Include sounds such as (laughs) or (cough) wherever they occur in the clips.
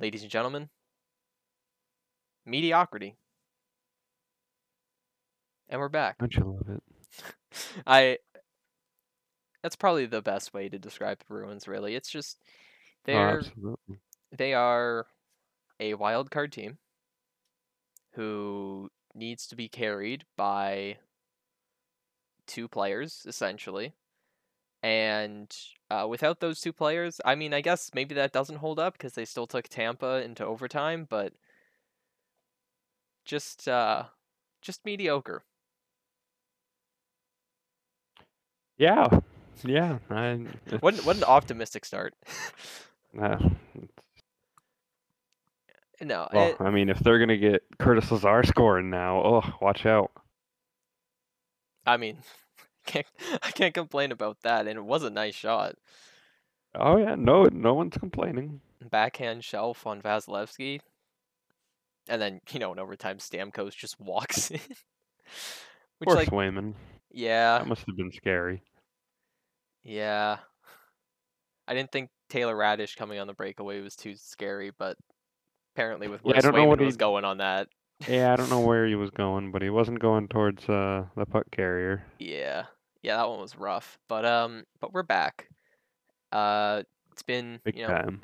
ladies and gentlemen, mediocrity. And we're back. Don't you love it? (laughs) I that's probably the best way to describe the Bruins really. It's just Oh, they're absolutely. they are a wild card team who needs to be carried by two players essentially. And uh, without those two players, I mean, I guess maybe that doesn't hold up because they still took Tampa into overtime, but just uh, just mediocre. Yeah, yeah. I, What an- what an optimistic start. (laughs) uh, no, well, it, I mean, if they're gonna get Curtis Lazar scoring now, oh, watch out. I mean, can't (laughs) I can't complain about that, and it was a nice shot. Oh yeah, no, no one's complaining. Backhand shelf on Vasilevsky, and then you know in overtime Stamkos just walks (laughs) in, which Poor like Swayman. yeah That must have been scary. yeah. I didn't think Taylor Raddysh coming on the breakaway was too scary, but apparently with Yeah, where I don't know Swayman what was going on that, Yeah, I don't know (laughs) where he was going, but he wasn't going towards uh, the puck carrier. yeah, yeah, that one was rough. But um, but we're back. Uh, it's been Big you know time.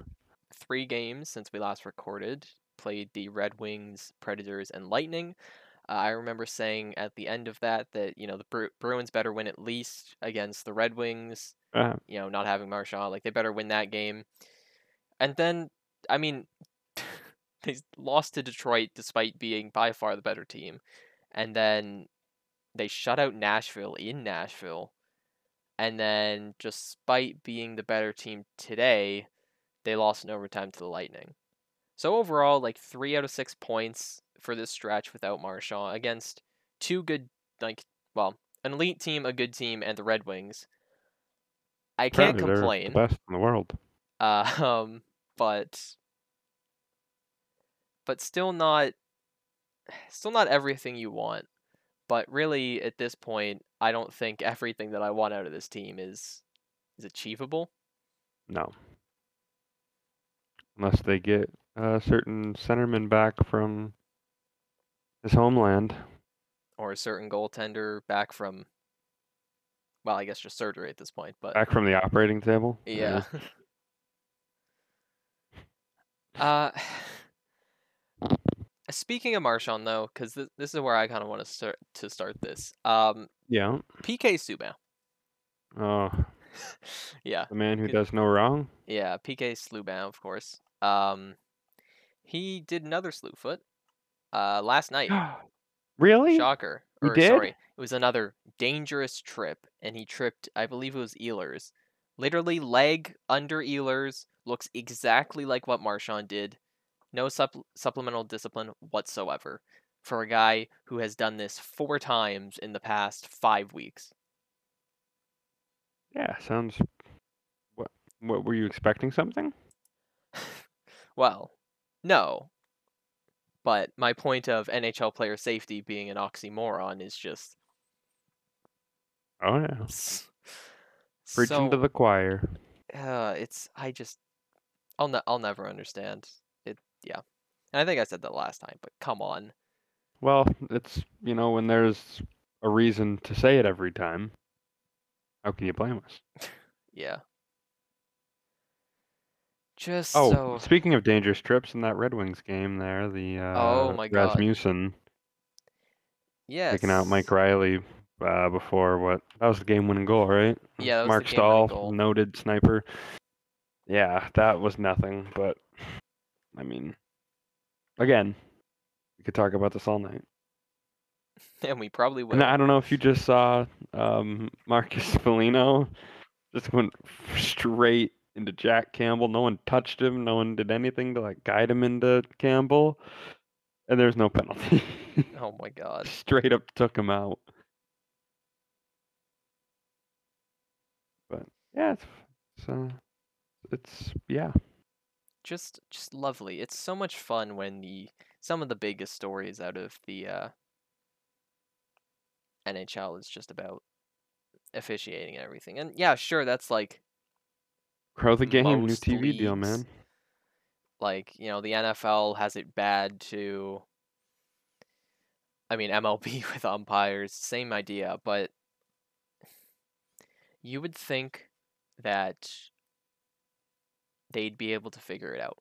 three games since we last recorded. Played the Red Wings, Predators, and Lightning. Uh, I remember saying at the end of that that you know the Bru- Bruins better win at least against the Red Wings. Uh, You know, not having Marchand, like they better win that game. And then, I mean, (laughs) they lost to Detroit despite being by far the better team, and then they shut out Nashville in Nashville, and then despite being the better team today, they lost in overtime to the Lightning. So overall, like three out of six points for this stretch without Marchand against two good, like well, an elite team, a good team, and the Red Wings. I can't apparently they're complain. The best in the world. Uh, (laughs) um, but but still not (sighs) still not everything you want. But really, at this point, I don't think everything that I want out of this team is is achievable. No. Unless they get a certain centerman back from his homeland. or a certain goaltender back from well, I guess just surgery at this point, but Back from the operating table. yeah. (laughs) uh speaking of Marchand though, cuz this, this is where I kind of want to start to start this. Um Yeah. PK Subban. Oh, (laughs) yeah. the man who does no wrong. Yeah, PK Subban, of course. Um he did another slew foot uh last night. (gasps) really? Shocker. He or did? sorry, it was another dangerous trip, and he tripped. I believe it was Ehlers. Literally leg under Ehlers. Looks exactly like what Marchand did. No supp- supplemental discipline whatsoever for a guy who has done this four times in the past five weeks. Yeah, sounds. What? What were you expecting? Something? (laughs) Well, no. But my point of NHL player safety being an oxymoron is just Oh yeah. Preaching to the choir. uh, it's I just I'll ne- I'll never understand. Yeah, and I think I said that last time, but come on. Well, it's you know when there's a reason to say it every time. How can you blame us? (laughs) Yeah. Just Oh, so speaking of dangerous trips in that Red Wings game, there the uh, Oh my God. Rasmussen yes. taking out Mike Reilly uh, before what? That was the game-winning goal, right? Yeah, Marc Staal, noted sniper. Yeah, that was nothing. But I mean, again, we could talk about this all night. (laughs) and we probably will. And I don't know if you just saw um, Marcus (laughs) Foligno just went (laughs) straight into Jack Campbell. No one touched him. No one did anything to like guide him into Campbell, and there's no penalty. Oh my god. straight up took him out. But yeah, it's it's, uh, it's yeah. Just just lovely. It's so much fun when the some of the biggest stories out of the uh NHL is just about officiating and everything. And yeah, sure, that's like Grow the game, new TV deal, man. Like, you know, the NFL has it bad to I mean, MLB (laughs) with umpires, same idea, but you would think that they'd be able to figure it out,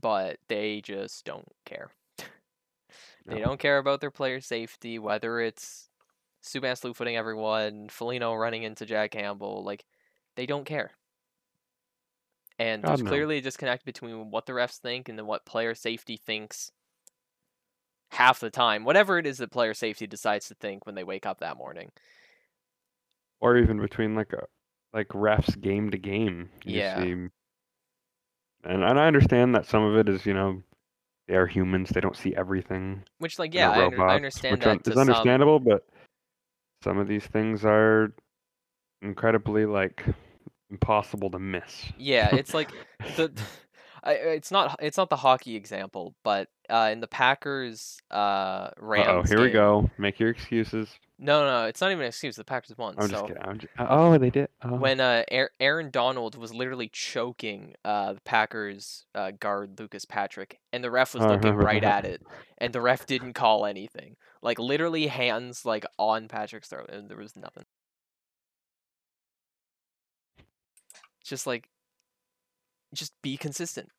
but they just don't care. (laughs) they No. don't care about their player safety, whether it's Subban slew footing everyone, Foligno running into Jack Campbell, like they don't care. And God, there's no. clearly a disconnect between what the refs think and then what player safety thinks half the time. Whatever it is that player safety decides to think when they wake up that morning. Or even between like a like refs game to game. You Yeah. see, and and I understand that some of it is you know they are humans. They don't see everything. Which like yeah, I, under- I understand to is some understandable, but some of these things are incredibly like impossible to miss. Yeah, it's like (laughs) the I, it's not it's not the hockey example, but uh, in the Packers uh Rams. oh, here we go. Make your excuses. No, no, it's not even an excuse. The Packers won. I'm so just kidding. I'm just, oh, they did. Oh. when uh Aaron, Aaron Donald was literally choking uh the Packers uh, guard Lucas Patrick, and the ref was Oh, looking right that. at it, and the ref didn't call anything. Like literally hands like on Patrick's throat, and there was nothing. Just like, just be consistent.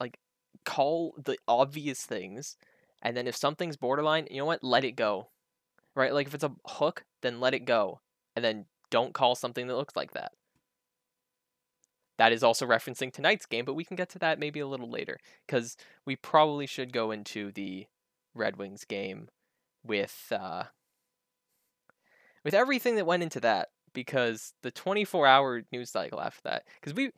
Like, call the obvious things, and then if something's borderline, you know what? Let it go. Right? Like if it's a hook, then let it go, and then don't call something that looks like that. That is also referencing tonight's game, but we can get to that maybe a little later because we probably should go into the Red Wings game with uh, with everything that went into that because the 24 hour news cycle after that because we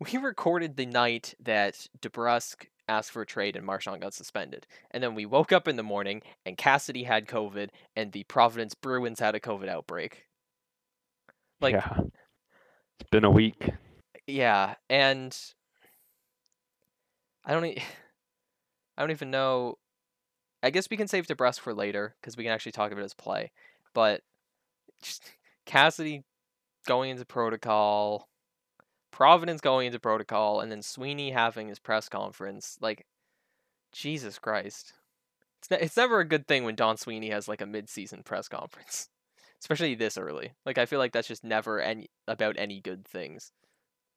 we recorded the night that DeBrusk asked for a trade and Marchand got suspended and then we woke up in the morning and Cassidy had COVID and the Providence Bruins had a COVID outbreak. Like yeah. It's been a week. yeah, and I don't e- (sighs) I don't even know. I guess we can save DeBrusk for later because we can actually talk about his play. But just Cassidy going into protocol, Providence going into protocol, and then Sweeney having his press conference. Like, Jesus Christ, it's ne- it's never a good thing when Don Sweeney has like a mid-season press conference, (laughs) especially this early. Like, I feel like that's just never any about any good things.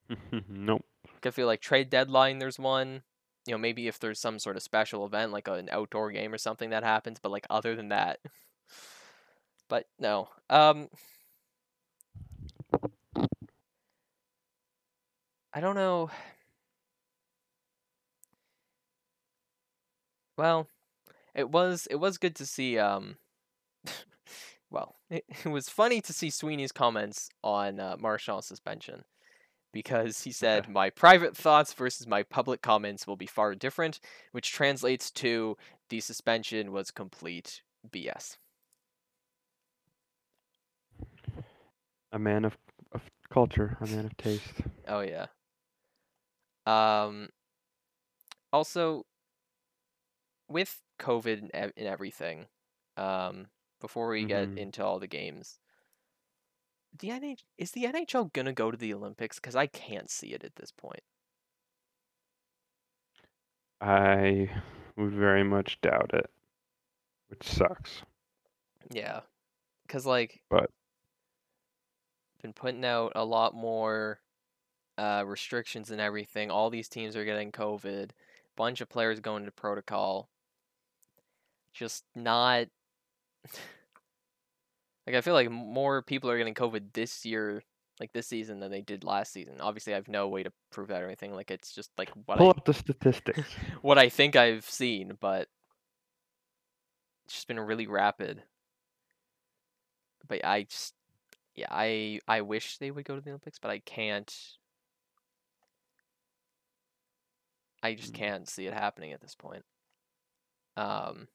(laughs) nope. Like, I feel like trade deadline, there's one. You know, maybe if there's some sort of special event, like an outdoor game or something that happens, but like other than that, (laughs) but no. Um, I don't know. Well, it was it was good to see. Um, (laughs) well, it, it was funny to see Sweeney's comments on uh, Marchand's suspension because he said, My private thoughts versus my public comments will be far different, which translates to the suspension was complete BS. A man of, of culture, a man of taste. Oh, yeah. Um, also, with COVID and, everything, um, before we get Mhm. into all the games, the NH- is the NHL gonna go to the Olympics? Because I can't see it at this point. I would very much doubt it, which sucks. Yeah, because like, But- been putting out a lot more uh, restrictions and everything. All these teams are getting COVID. Bunch of players going to protocol. Just not. (sighs) like I feel like more people are getting COVID this year, like this season, than they did last season. Obviously, I have no way to prove that or anything. Like it's just like what Pull I up the statistics. (laughs) what I think I've seen, but it's just been really rapid. But I just, yeah, I I wish they would go to the Olympics, but I can't. I just Mm. can't see it happening at this point. Um.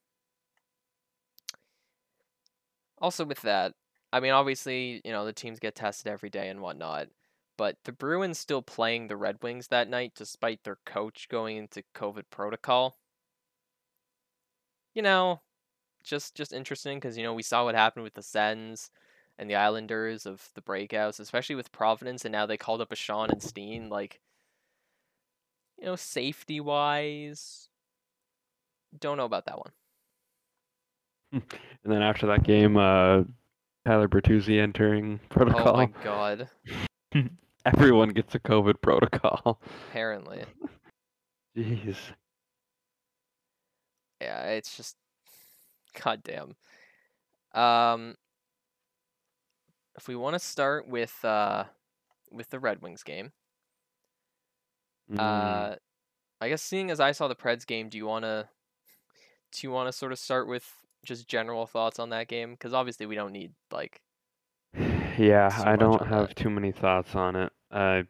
Also, with that, I mean, obviously, you know, the teams get tested every day and whatnot, but the Bruins still playing the Red Wings that night despite their coach going into COVID protocol. You know, just just interesting because you know we saw what happened with the Sens and the Islanders of the breakouts, especially with Providence, and now they called up a Sean and Steen. Like, you know, safety wise, don't know about that one. And then after that game, uh, Tyler Bertuzzi entering protocol. (laughs) Oh my god. (laughs) Everyone gets a COVID protocol. Apparently. (laughs) Jeez. Yeah, it's just goddamn. Um if we want to start with uh with the Red Wings game, Mm. uh I guess seeing as I saw the Preds game, do you want to do you want to sort of start with just general thoughts on that game cuz obviously we don't need like (sighs) yeah, I don't have that. too many thoughts on it. Uh,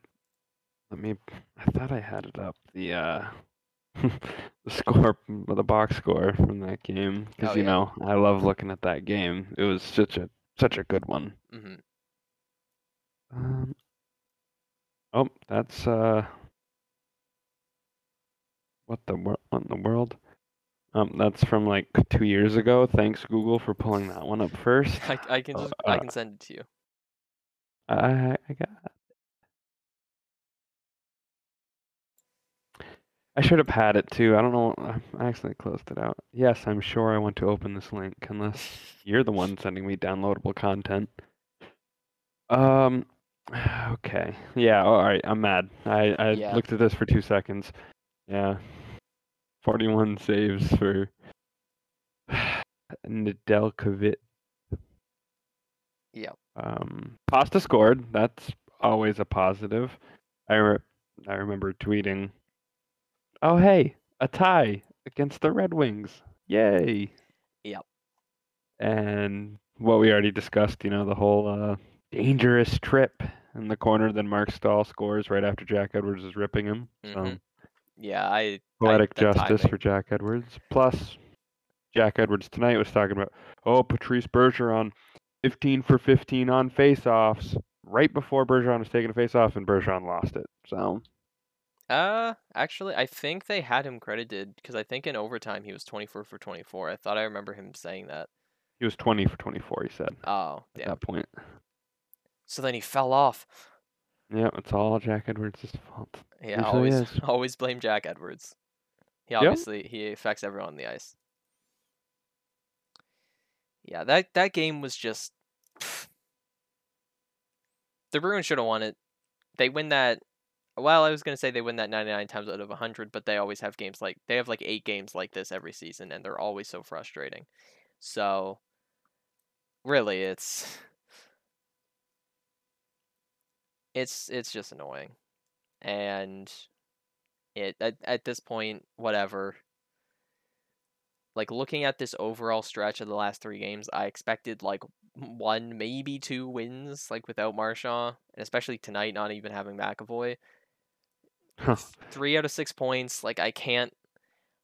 let me. I thought I had it up. The uh, (laughs) the score, the box score from that game, because Oh, you yeah. know I love looking at that game. It was such a such a good one. mhm. Um, oh, that's uh, what the what in the world? Um, that's from like two years ago. Thanks Google for pulling that one up first. I, I can Uh, just I uh, can send it to you. I I got. I should have had it too. I don't know. I accidentally closed it out. Yes, I'm sure I want to open this link unless you're the one sending me downloadable content. Um. (sighs) Okay. Yeah. All right. I'm mad. I I Yeah. looked at this for two seconds. Yeah. 41 saves for (sighs) Nedeljkovic. Yep. Um, Pasta scored. That's always a positive. I re- I remember tweeting, "Oh hey, a tie against the Red Wings! Yay!" Yep. And what we already discussed, you know, the whole uh, dangerous trip in the corner. Then Marc Staal scores right after Jack Edwards is ripping him. So Mhm. Yeah, I poetic that justice timing. for Jack Edwards. Plus, Jack Edwards tonight was talking about, oh, Patrice Bergeron, 15 for 15 on faceoffs, right before Bergeron was taking a faceoff, and Bergeron lost it. So, Uh, actually, I think they had him credited because I think in overtime he was 24 for 24. I thought I remember him saying that. he was 20 for 24, he said, Oh, at that point. So then he fell off. Yeah, it's all Jack Edwards' fault. Yeah, always is. (laughs) always blame Jack Edwards. He Yep. obviously he affects everyone on the ice. Yeah, that that game was just (sighs) the Bruins should have won it. They win that. Well, I was gonna say they win that 99 times out of 100, but they always have games like they have like eight games like this every season, and they're always so frustrating. So, really, it's it's it's just annoying, and it at at this point, whatever. Like looking at this overall stretch of the last three games, I expected like one, maybe two wins, like without Marchand, and especially tonight, not even having McAvoy. Huh. Three out of six points. Like I can't,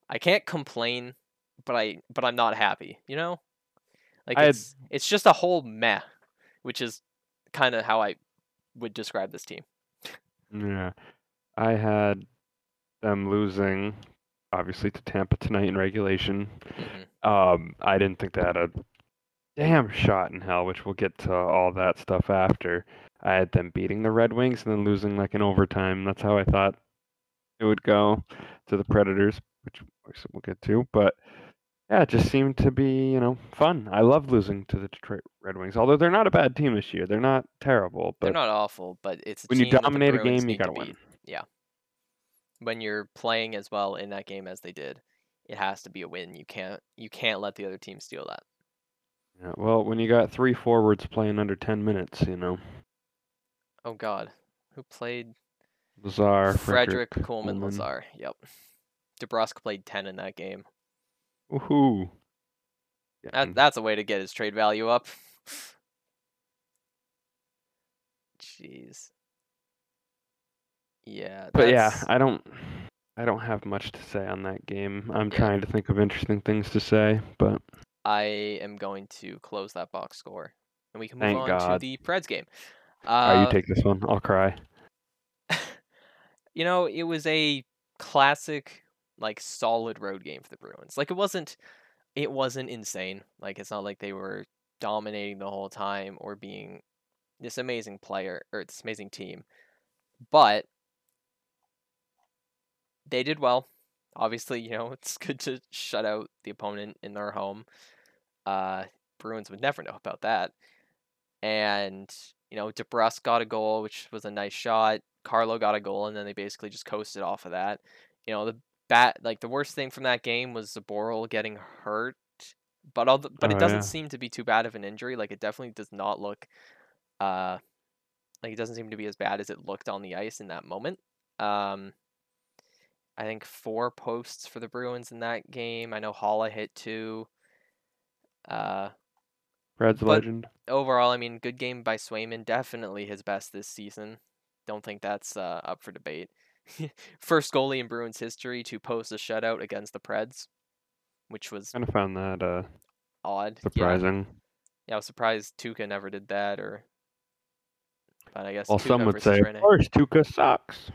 I can't complain, but I, but I'm not happy. You know, like I had- it's it's just a whole meh, which is kind of how I would describe this team. Yeah. I had them losing, obviously, to Tampa tonight in regulation. hmm Um, I didn't think they had a damn shot in hell, which we'll get to all that stuff after. I had them beating the Red Wings and then losing like in overtime. That's how I thought it would go to the Predators, which we'll get to. But yeah, it just seemed to be, you know, fun. I love losing to the Detroit Red Wings, although they're not a bad team this year. They're not terrible, but They're not awful, but it's when you team that the dominate a game, you need to gotta win. Yeah. When you're playing as well in that game as they did, it has to be a win. You can't you can't let the other team steal that. Yeah, well, when you got three forwards playing under 10 minutes, you know, Oh God, who played Lazar, Frederic, Frederic, Coleman, Coleman. Lazar? Yep. DeBrusk played ten in that game. Woohoo! That that's a way to get his trade value up. (laughs) Jeez. Yeah. But yeah, I don't I don't have much to say on that game. I'm Yeah. trying to think of interesting things to say, but I am going to close that box score, and we can move Thank on to the Preds game. oh, Uh, you take this one. I'll cry. (laughs) you know, it was a classic, like solid road game for the Bruins. Like it wasn't, it wasn't insane. Like it's not like they were dominating the whole time or being this amazing player or this amazing team. But they did well. Obviously, you know, (laughs) it's good to shut out the opponent in their home. Uh, Bruins would never know about that. And, you know, DeBrusk got a goal, which was a nice shot. Carlo got a goal, and then they basically just coasted off of that. You know, the bat like the worst thing from that game was Zboril getting hurt, but all the, but Oh, it doesn't yeah. seem to be too bad of an injury. Like it definitely does not look, uh, like it doesn't seem to be as bad as it looked on the ice in that moment. Um, I think four posts for the Bruins in that game. I know Haula hit two. Uh, Red's but- legend. overall, I mean, good game by Swayman. Definitely his best this season. Don't think that's uh, up for debate. (laughs) First goalie in Bruins history to post a shutout against the Preds, which was Kind of found that uh, odd. Surprising. Yeah, I was surprised Tuukka never did that, or. But I guess. Well, Tuukka some would say, Rene. of course, Tuukka sucks.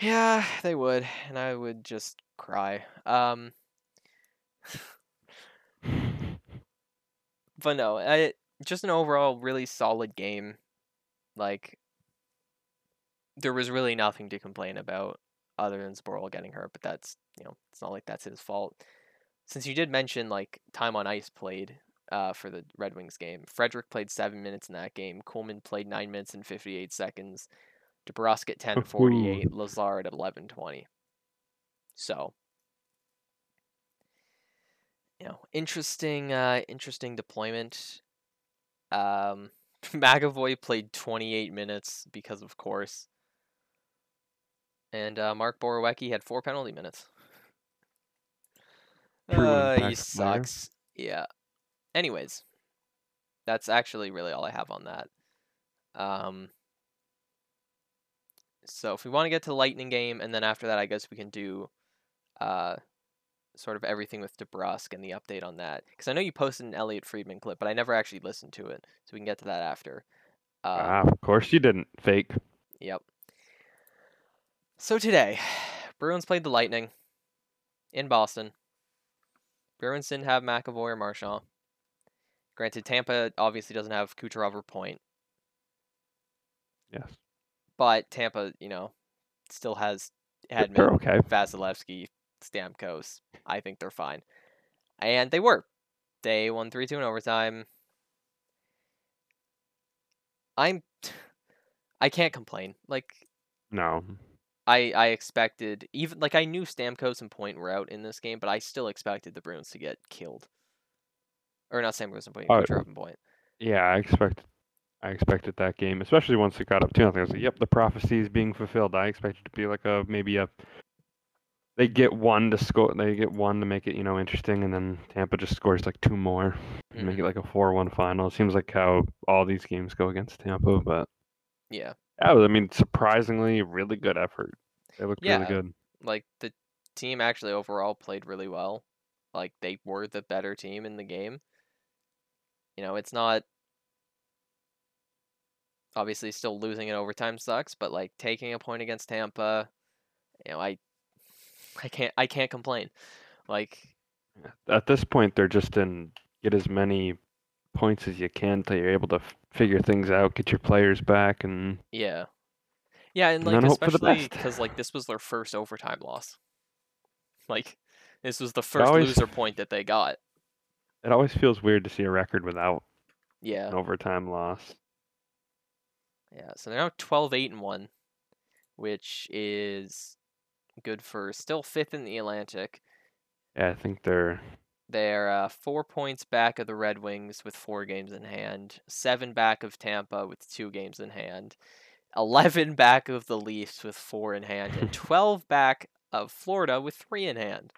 Yeah, they would, and I would just cry. Um, (laughs) but no, I, just an overall really solid game. Like, there was really nothing to complain about other than Zboril getting hurt, but that's, you know, it's not like that's his fault. Since you did mention, like, time on ice played uh, for the Red Wings game, Frederic played seven minutes in that game. Coleman played nine minutes and 58 seconds. DeBrusk at 10:48, Lazar at 11:20. So, you know, interesting, uh, interesting deployment. Um, (laughs) McAvoy played 28 minutes because, of course, and uh, Mark Borowiecki had four penalty minutes. Uh, he player. sucks. Yeah. Anyways, that's actually really all I have on that. Um. So if we want to get to the Lightning game, and then after that, I guess we can do, uh, sort of everything with DeBrusk and the update on that. Because I know you posted an Elliot Friedman clip, but I never actually listened to it, so we can get to that after. Um, ah, of course you didn't. Fake. Yep. So today, (sighs) Bruins played the Lightning in Boston. Bruins didn't have McAvoy or Marchand. Granted, Tampa obviously doesn't have Kucherov or Point, Yes. but Tampa, you know, still has They're okay. Vasilevsky, Stamkos. I think they're fine. And they were. They won 3 2 in overtime. I'm. (sighs) I can't complain. Like, No. I I expected even like I knew Stamkos and Point were out in this game, but I still expected the Bruins to get killed. Or not Stamkos and Point, Oh, Kucherov and Point. Yeah, I expected. I expected that game, especially once it got up two nothing. I was like, "Yep, the prophecy is being fulfilled." I expected to be like a maybe a. They get one to score. They get one to make it, you know, interesting, and then Tampa just scores like two more, and make it mm-hmm. like a four-one final. It seems like how all these games go against Tampa, but Yeah, yeah, I mean, surprisingly, really good effort. They looked Yeah. really good. like the team actually overall played really well. Like they were the better team in the game. You know, it's not obviously still losing in overtime sucks, but like taking a point against Tampa, you know, I I can't I can't complain. Like At this point, they're just in get as many points as you can till you're able to figure things out, get your players back, and Yeah. Yeah, and And like then hope for the especially because like this was their first overtime loss. (laughs) Like this was the first always- loser point that they got. it always feels weird to see a record without Yeah. an overtime loss. Yeah. So they're now 12 8 and 1, which is good for still fifth in the Atlantic. Yeah, I think they're They're uh, four points back of the Red Wings with four games in hand, seven back of Tampa with two games in hand, 11 back of the Leafs with four in hand, and (laughs) 12 back of Florida with three in hand.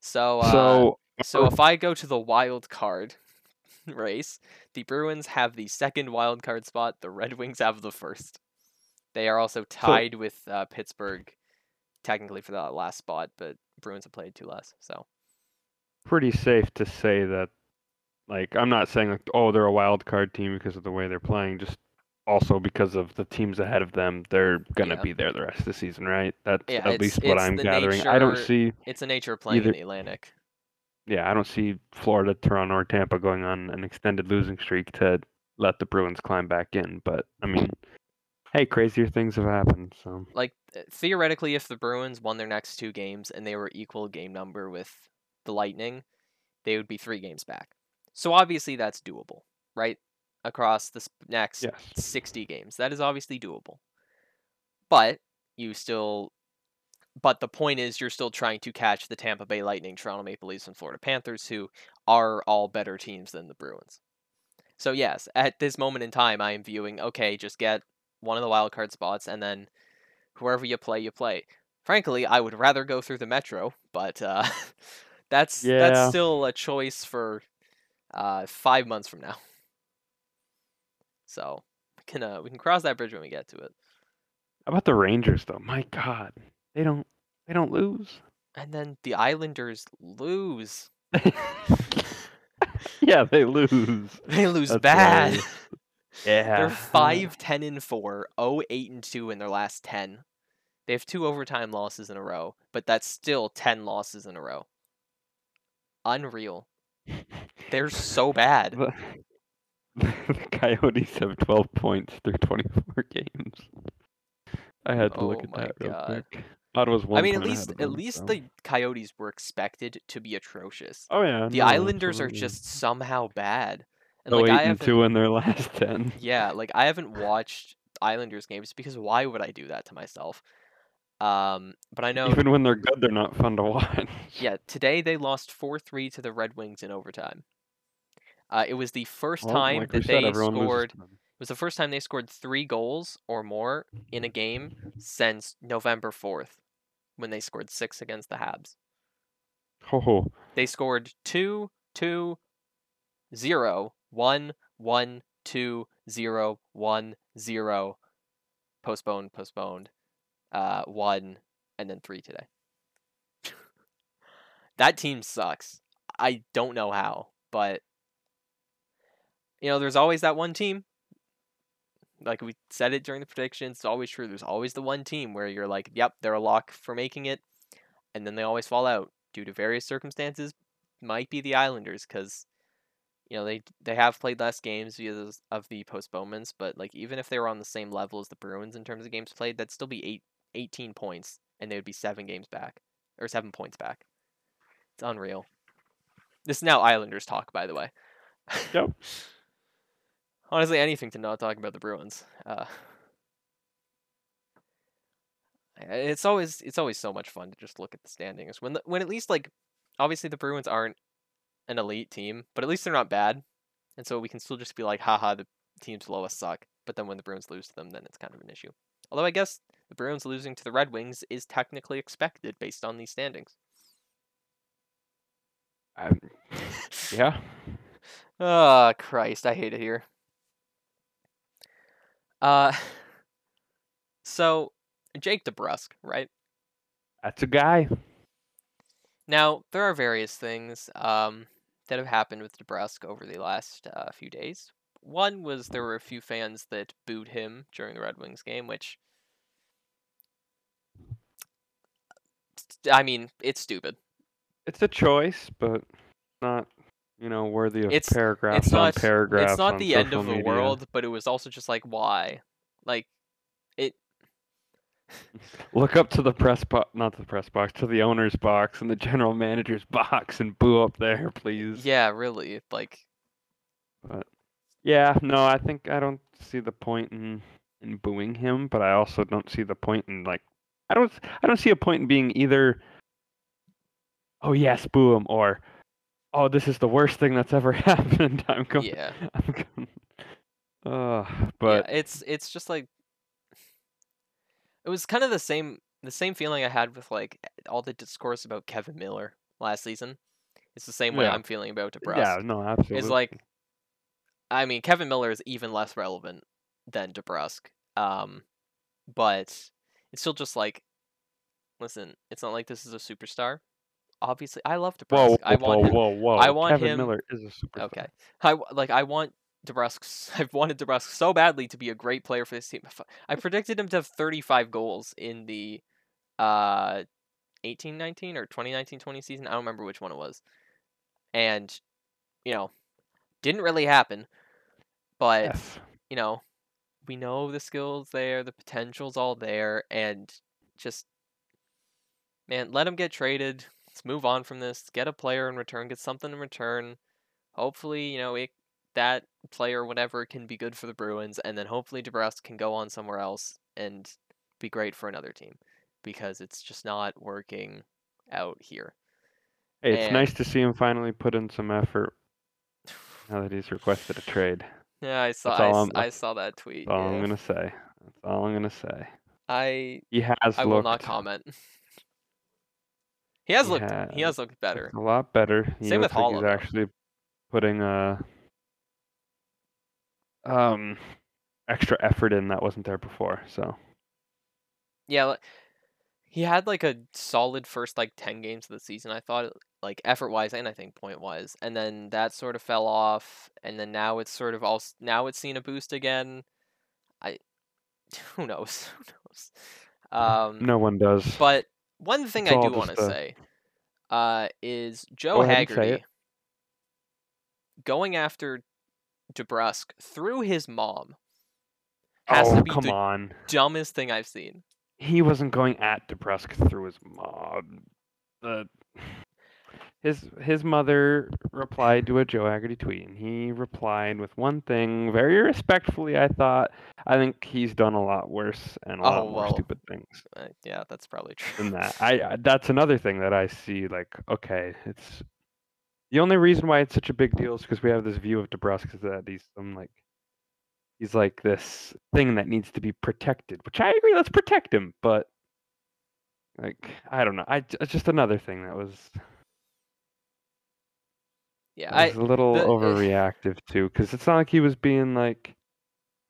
So, uh, so. so if I go to the wild card (laughs) race, the Bruins have the second wild card spot, the Red Wings have the first. They are also tied with uh, Pittsburgh, technically for that last spot, but Bruins have played two less. So, pretty safe to say that like I'm not saying like oh they're a wild card team because of the way they're playing, just also because of the teams ahead of them, they're gonna Yeah. be there the rest of the season, right? That's Yeah, at least what I'm the gathering. I don't see It's the nature of playing in the Atlantic. yeah, I don't see Florida, Toronto, or Tampa going on an extended losing streak to let the Bruins climb back in. But I mean, Hey, crazier things have happened. So like theoretically, if the Bruins won their next two games and they were equal game number with the Lightning, they would be three games back. So obviously that's doable, right? Across the next yes, 60 games. That is obviously doable. But you still but the point is you're still trying to catch the Tampa Bay Lightning, Toronto Maple Leafs and Florida Panthers who are all better teams than the Bruins. So yes, at this moment in time I am viewing okay, just get one of the wild card spots and then whoever you play, you play. Frankly, I would rather go through the Metro, but uh, (laughs) that's Yeah. that's still a choice for uh, five months from now. So we can uh, we can cross that bridge when we get to it. how about the Rangers though? My God, they don't they don't lose. And then the Islanders lose. (laughs) yeah, they lose. They lose That's bad. hilarious. (laughs) Yeah, They're 5 10 and 4, 0 8 and 2 in their last 10. They have two overtime losses in a row, but that's still 10 losses in a row. Unreal. (laughs) They're so bad. (laughs) The, Coyotes have 12 points through 24 (laughs) games. I had to look Oh at my that real God. quick. Ottawa's one I mean, at least at them, least so- the Coyotes were expected to be atrocious. Oh yeah. The no, Islanders are just somehow bad. And oh like eight I and two in their last ten. Yeah, like I haven't watched Islanders games because why would I do that to myself? Um, but I know Even when they're good, they're not fun to watch. yeah, today they lost 4-3 to the Red Wings in overtime. Uh, it was the first Well, time like that they loses scored it was the first time they scored 3 goals or more in a game since November 4th when they scored 6 against the Habs. Ho ho. They scored 2 2 0 1 1 2 0 1 0 postponed postponed uh 1 and then 3 today. that team sucks. I don't know how, but you know, there's always that one team. Like we said it during the predictions, it's always true. There's always the one team where you're like, yep, they're a lock for making it, and then they always fall out due to various circumstances. Might be the Islanders because you know they they have played less games because of the postponements, but like even if they were on the same level as the Bruins in terms of games played, that'd still be eight, 18 points, and they would be seven games back or seven points back. It's unreal. This is now Islanders talk, by the way. Yep. (laughs) Honestly, anything to not talk about the Bruins. Uh, it's always it's always so much fun to just look at the standings when the, when at least like obviously the Bruins aren't an elite team, but at least they're not bad, and so we can still just be like, haha, the teams below us suck. But then when the Bruins lose to them, then it's kind of an issue. Although I guess the Bruins losing to the Red Wings is technically expected based on these standings. Um, yeah. Oh, (laughs) Christ, I hate it here. Uh, (laughs) so Jake DeBrusk, right? That's a guy. Now there are various things um, that have happened with DeBrusk over the last uh, few days. One was there were a few fans that booed him during the Red Wings game, which I mean, it's stupid. It's a choice, but not, you know, worthy of It's- paragraphs it's on not paragraphs. it's not on the end of the world, but it was also just like why? Like it (laughs) Look up to the press box, not the press box, to the owner's box and the general manager's (laughs) box and boo up there, please. yeah, really. Like But Yeah, no, I think I don't see the point in in booing him, but I also don't see the point in like I don't I don't see a point in being either oh yes, boo him or oh this is the worst thing that's ever (laughs) happened. I'm going yeah. I'm going uh but yeah, it's it's just like it was kind of the same the same feeling I had with like all the discourse about Kevan Miller last season. It's the same way Yeah. I'm feeling about DeBrusk. yeah, no, absolutely. It's like I mean Kevan Miller is even less relevant than DeBrusk. Um but it's still just like listen, it's not like this is a superstar. Obviously, I love DeBrusk. whoa, whoa, I want whoa, him whoa, whoa. I want Kevan him- Miller is a superstar. Okay. I like I want DeBrusk. (laughs) I've wanted DeBrusk so badly to be a great player for this team. I predicted him to have 35 goals in the uh 18-19 or 2019-20 season. I don't remember which one it was. And you know, didn't really happen. But, Yes. you know, we know the skills there, the potential's all there, and just man, let him get traded. Let's move on from this. Get a player in return. Get something in return. Hopefully, you know it, that player, whatever, can be good for the Bruins, and then hopefully DeBrusk can go on somewhere else and be great for another team, because it's just not working out here. Hey, it's And- nice to see him finally put in some effort (sighs) now that he's requested a trade. Yeah, I saw. That's I, all s- I'm- I saw that tweet. That's all yeah. I'm gonna say. That's all I'm gonna say. I He has I looked will not comment. (laughs) he has He looked. He has has looked better. a lot better. He Same with looks like Haula, he's actually putting uh um extra effort in that wasn't there before. So Yeah, he had like a solid first like ten games of the season. I thought like effort wise and I think point wise, and then that sort of fell off, and then now it's sort of all s- now it's seen a boost again. I (laughs) who knows who knows. Um, no one does. But one thing It's I do want to say uh, is Joe Go ahead and say Haggerty going after DeBrusk through his mom has oh to be come the on. dumbest thing I've seen. He wasn't going at DeBrusk through his mom. The his his mother replied to a Joe Haggerty tweet, and he replied with one thing very respectfully. I thought I think he's done a lot worse and a lot Oh, more well. stupid things Uh, yeah, that's probably true. than that. I I- that's another thing that I see. Like, okay, it's the only reason why it's such a big deal is because we have this view of DeBrusk is that he's some like he's like this thing that needs to be protected, which I agree. Let's protect him, but like I don't know. I it's just another thing that was, Yeah, that I was a little the- overreactive too, because it's not like he was being like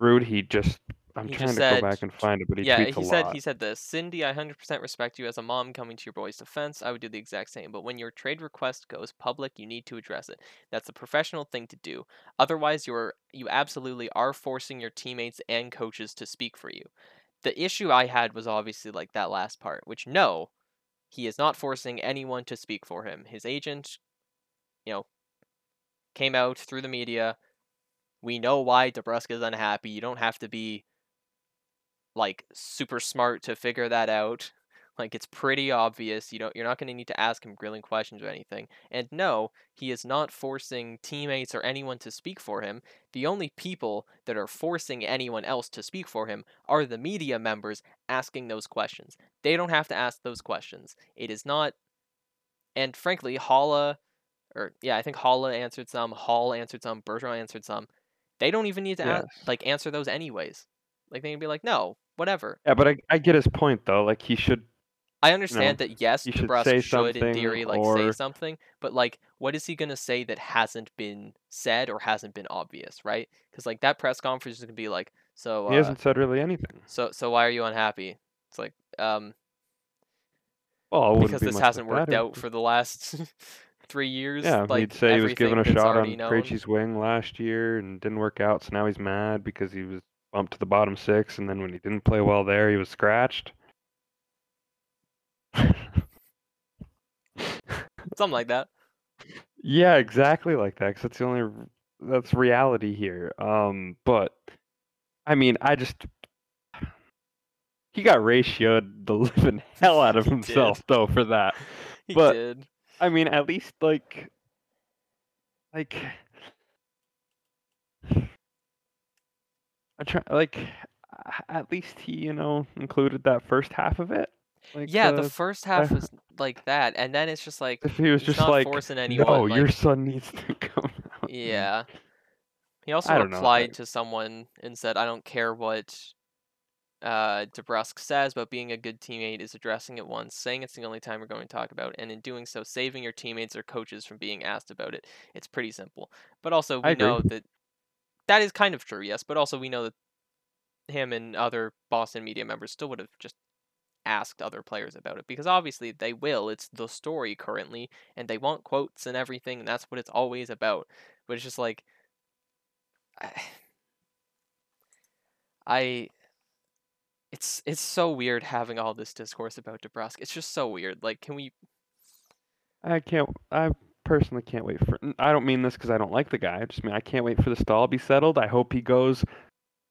rude. He just I'm He trying just to go back and find it, but he yeah, tweets he a said lot. he said this. Cindy, I 100% respect you as a mom coming to your boy's defense. I would do the exact same, but when your trade request goes public, you need to address it. That's a professional thing to do. Otherwise, you're you absolutely are forcing your teammates and coaches to speak for you. The issue I had was obviously like that last part, which no, he is not forcing anyone to speak for him. His agent, you know, came out through the media. We know why DeBrusk is unhappy. You don't have to be like super smart to figure that out. (laughs) Like it's pretty obvious. You don't you're not going to need to ask him grilling questions or anything. And no, he is not forcing teammates or anyone to speak for him. The only people that are forcing anyone else to speak for him are the media members asking those questions. They don't have to ask those questions. It is not and frankly, Haula or yeah, I think Haula answered some, Hall answered some, Bergeron answered some. They don't even need to a- Yes. like answer those anyways. Like they can be like, no, whatever. Yeah, but I, I get his point though. Like he should I understand that yes, you should say should, in theory like say something, but like what is he gonna say that hasn't been said or hasn't been obvious, right? Because like that press conference is gonna be like, so he uh, hasn't said really anything. so so why are you unhappy? It's like um Well, it because be this hasn't worked it out for the last (laughs) three years. Yeah, like he'd say he was given a shot on. Krejci's wing last year and didn't work out, so now he's mad because he was bumped to the bottom six, and then when he didn't play well there, he was scratched. (laughs) Something like that. yeah, exactly like that. Because that's the only that's reality here. Um, but I mean, I just (sighs) he got ratioed the (laughs) living hell out of himself though for that. He But- did. I mean, at least like, like, I try like, at least he, you know, included that first half of it. Like, Yeah, the the- first half I- was like that, and then it's just like he was just not like, forcing anyone. no, like, your son needs to (laughs) come out. Yeah. He also don't know, replied to someone and said, "I don't care what uh, DeBrusk says, but being a good teammate is addressing it once, saying it's the only time we're going to talk about, and in doing so, saving your teammates or coaches from being asked about it. It's pretty simple. But also, we know that that is kind of true, yes. But also, we know that him and other Boston media members still would have just asked other players about it because obviously they will. It's the story currently, and they want quotes and everything, and that's what it's always about. But it's just like, (sighs) I, I it's it's so weird having all this discourse about DeBrusk. It's just so weird. Like, can we? I can't. I personally can't wait for. I don't mean this because I don't like the guy. I just mean I can't wait for this to all be settled. I hope he goes.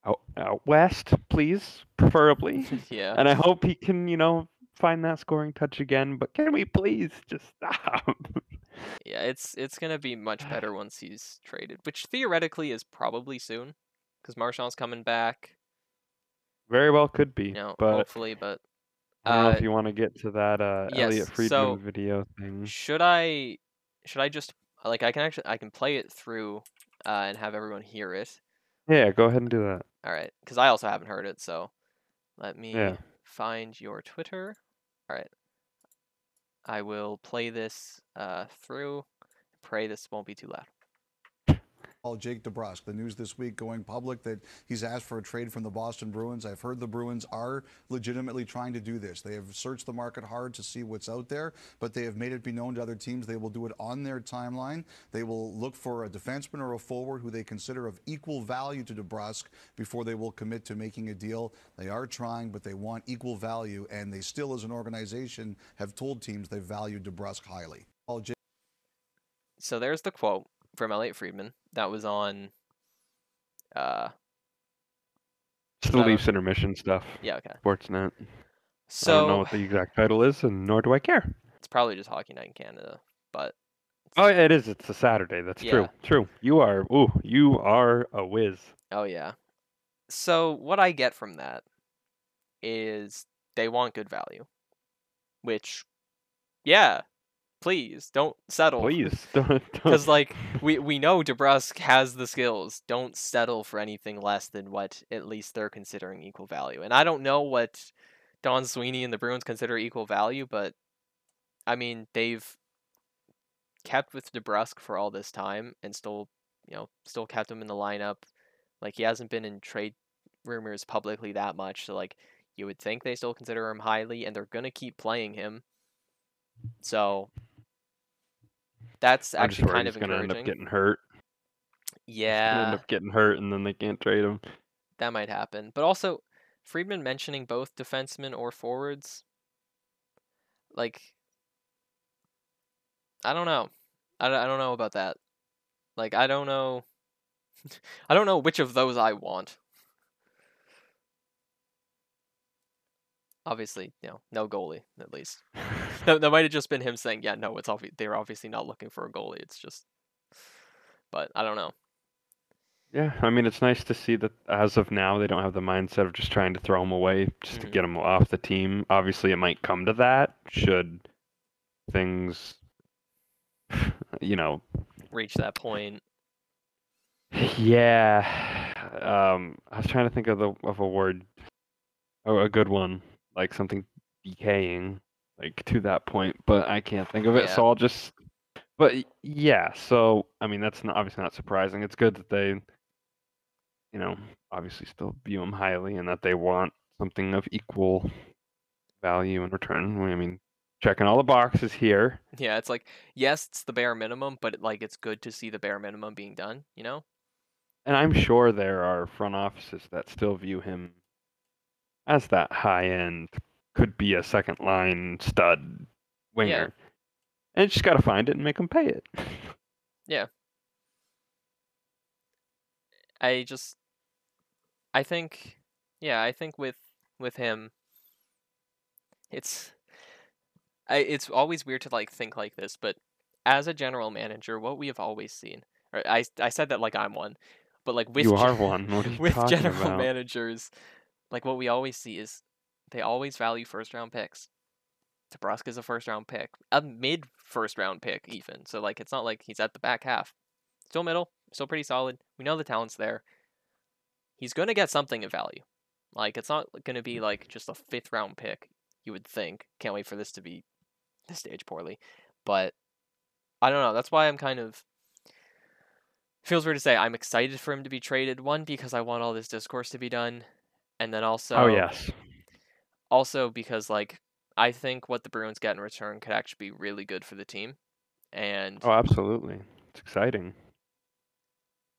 out, out west, please, preferably. (laughs) yeah. and I hope he can, you know, find that scoring touch again. But can we please just stop? (laughs) Yeah, it's it's gonna be much (sighs) better once he's traded, which theoretically is probably soon, because Marchand's coming back. Very well could be, You know, but hopefully, but I don't know uh, if you want to get to that uh, yes, Elliotte Friedman so- video thing. should I should I just like I can actually I can play it through uh, and have everyone hear it. Yeah, go ahead and do that. All right, because I also haven't heard it, so let me Yeah. find your Twitter. All right, I will play this uh, through. Pray this won't be too loud. Jake DeBrusk. The news this week going public that he's asked for a trade from the Boston Bruins. I've heard the Bruins are legitimately trying to do this. They have searched the market hard to see what's out there, but they have made it be known to other teams they will do it on their timeline. They will look for a defenseman or a forward who they consider of equal value to DeBrusk before they will commit to making a deal. They are trying, but they want equal value, and they still, as an organization, have told teams they value DeBrusk highly. So there's the quote from Elliotte Friedman that was on. Uh, It's the Uh, Leafs intermission stuff. yeah, okay. Sportsnet. So I don't know what the exact title is, and nor do I care. it's probably just Hockey Night in Canada, but Oh, yeah, it is. It's a Saturday. That's true. True. You are. Ooh, you are a whiz. oh yeah. So what I get from that is they want good value, which, yeah, please don't settle. (laughs) Please (laughs) don't. Because like we we know DeBrusk has the skills. Don't settle for anything less than what at least they're considering equal value. And I don't know what Don Sweeney and the Bruins consider equal value, but I mean they've kept with DeBrusk for all this time and still you know still kept him in the lineup. Like he hasn't been in trade rumors publicly that much, so like you would think they still consider him highly, and they're gonna keep playing him. So that's actually kind he's of gonna end encouraging. up getting hurt. Gonna end up getting hurt, and then they can't trade him. that might happen. But also, Friedman mentioning both defensemen or forwards, like, I don't know. I don't, I don't know about that. Like, I don't know. (laughs) I don't know which of those I want. Obviously, you know, no goalie at least. (laughs) That, that might have just been him saying, "Yeah, no, it's obvi- they're obviously not looking for a goalie. It's just." But I don't know. Yeah, I mean, it's nice to see that as of now they don't have the mindset of just trying to throw him away just to Mhm. get him off the team. Obviously, it might come to that should things, (sighs) you know, Reach that point. yeah. (sighs) Um, I was trying to think of the of a word, a, a good one, like something decaying, like to that point, but I can't think of it. Yeah. So I'll just. But yeah, so I mean that's not obviously not surprising. It's good that they, you know, obviously still view him highly and that they want something of equal value in return. I mean, checking all the boxes here. Yeah, it's like yes, it's the bare minimum, but like it's good to see the bare minimum being done. You know? And I'm sure there are front offices that still view him as that high end, could be a second line stud winger. And you just got to find it and make him pay it. (laughs) Yeah. I just, I think, yeah, I think with with him, it's, I it's always weird to like think like this, but as a general manager, what we have always seen, or I I said that like I'm one, but like with you are one. What are (laughs) you with general about? managers, like what we always see is they always value first round picks. DeBrusk is a first round pick, a mid first round pick even. So like it's not like he's at the back half. Still middle, still pretty solid. We know the talent's there. He's gonna get something of value. Like it's not gonna be like just a fifth round pick. You would think. Can't wait for this to be this stage poorly, but I don't know. That's why I'm kind of feels weird to say I'm excited for him to be traded. One because I want all this discourse to be done, and then oh, also oh yes. Also because like I think what the Bruins get in return could actually be really good for the team, and Oh, absolutely. It's exciting.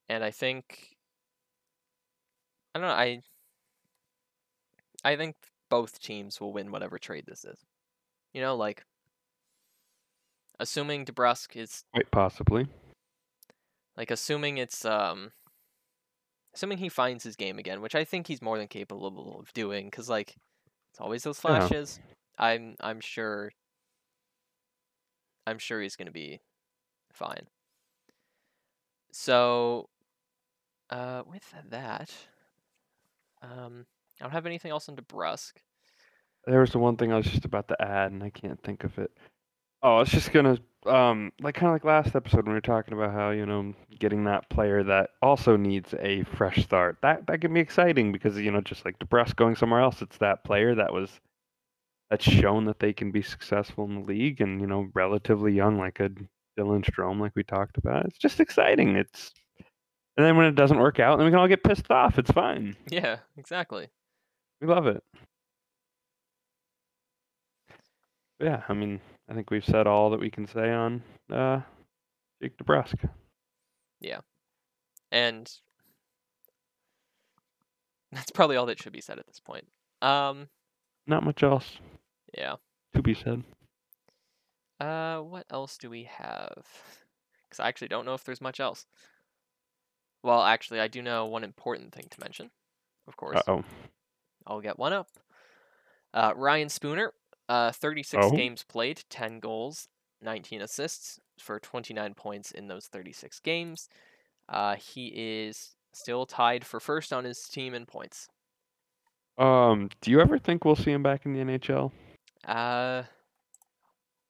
and I think I don't know I I think both teams will win whatever trade this is. You know, like assuming DeBrusk is Quite possibly. like assuming it's um assuming he finds his game again, which I think he's more than capable of doing, because like it's always those Yeah. flashes. I'm I'm sure. I'm sure he's gonna be fine. So, uh, with that, um, I don't have anything else on DeBrusk. There was the one thing I was just about to add, and I can't think of it. Oh, I was just gonna, um, like kind of like last episode when we were talking about how you know getting that player that also needs a fresh start. That that can be exciting because you know just like DeBrusk going somewhere else, it's that player that was that's shown that they can be successful in the league and you know relatively young, like a Dylan Strome, like we talked about. It's just exciting. It's and then when it doesn't work out, then we can all get pissed off. It's fine. (laughs) Yeah, exactly. We love it. Yeah, I mean, I think we've said all that we can say on uh, Jake DeBrusk. Yeah, and that's probably all that should be said at this point. Um, Not much else yeah. to be said. Uh, what else do we have? Because I actually don't know if there's much else. Well, actually, I do know one important thing to mention. Of course, Uh oh. I'll get one up. Uh, Ryan Spooner, uh, 36 Oh. games played, 10 goals, 19 assists for 29 points in those 36 games. Uh, he is still tied for first on his team in points. Um, do you ever think we'll see him back in the NHL? Uh,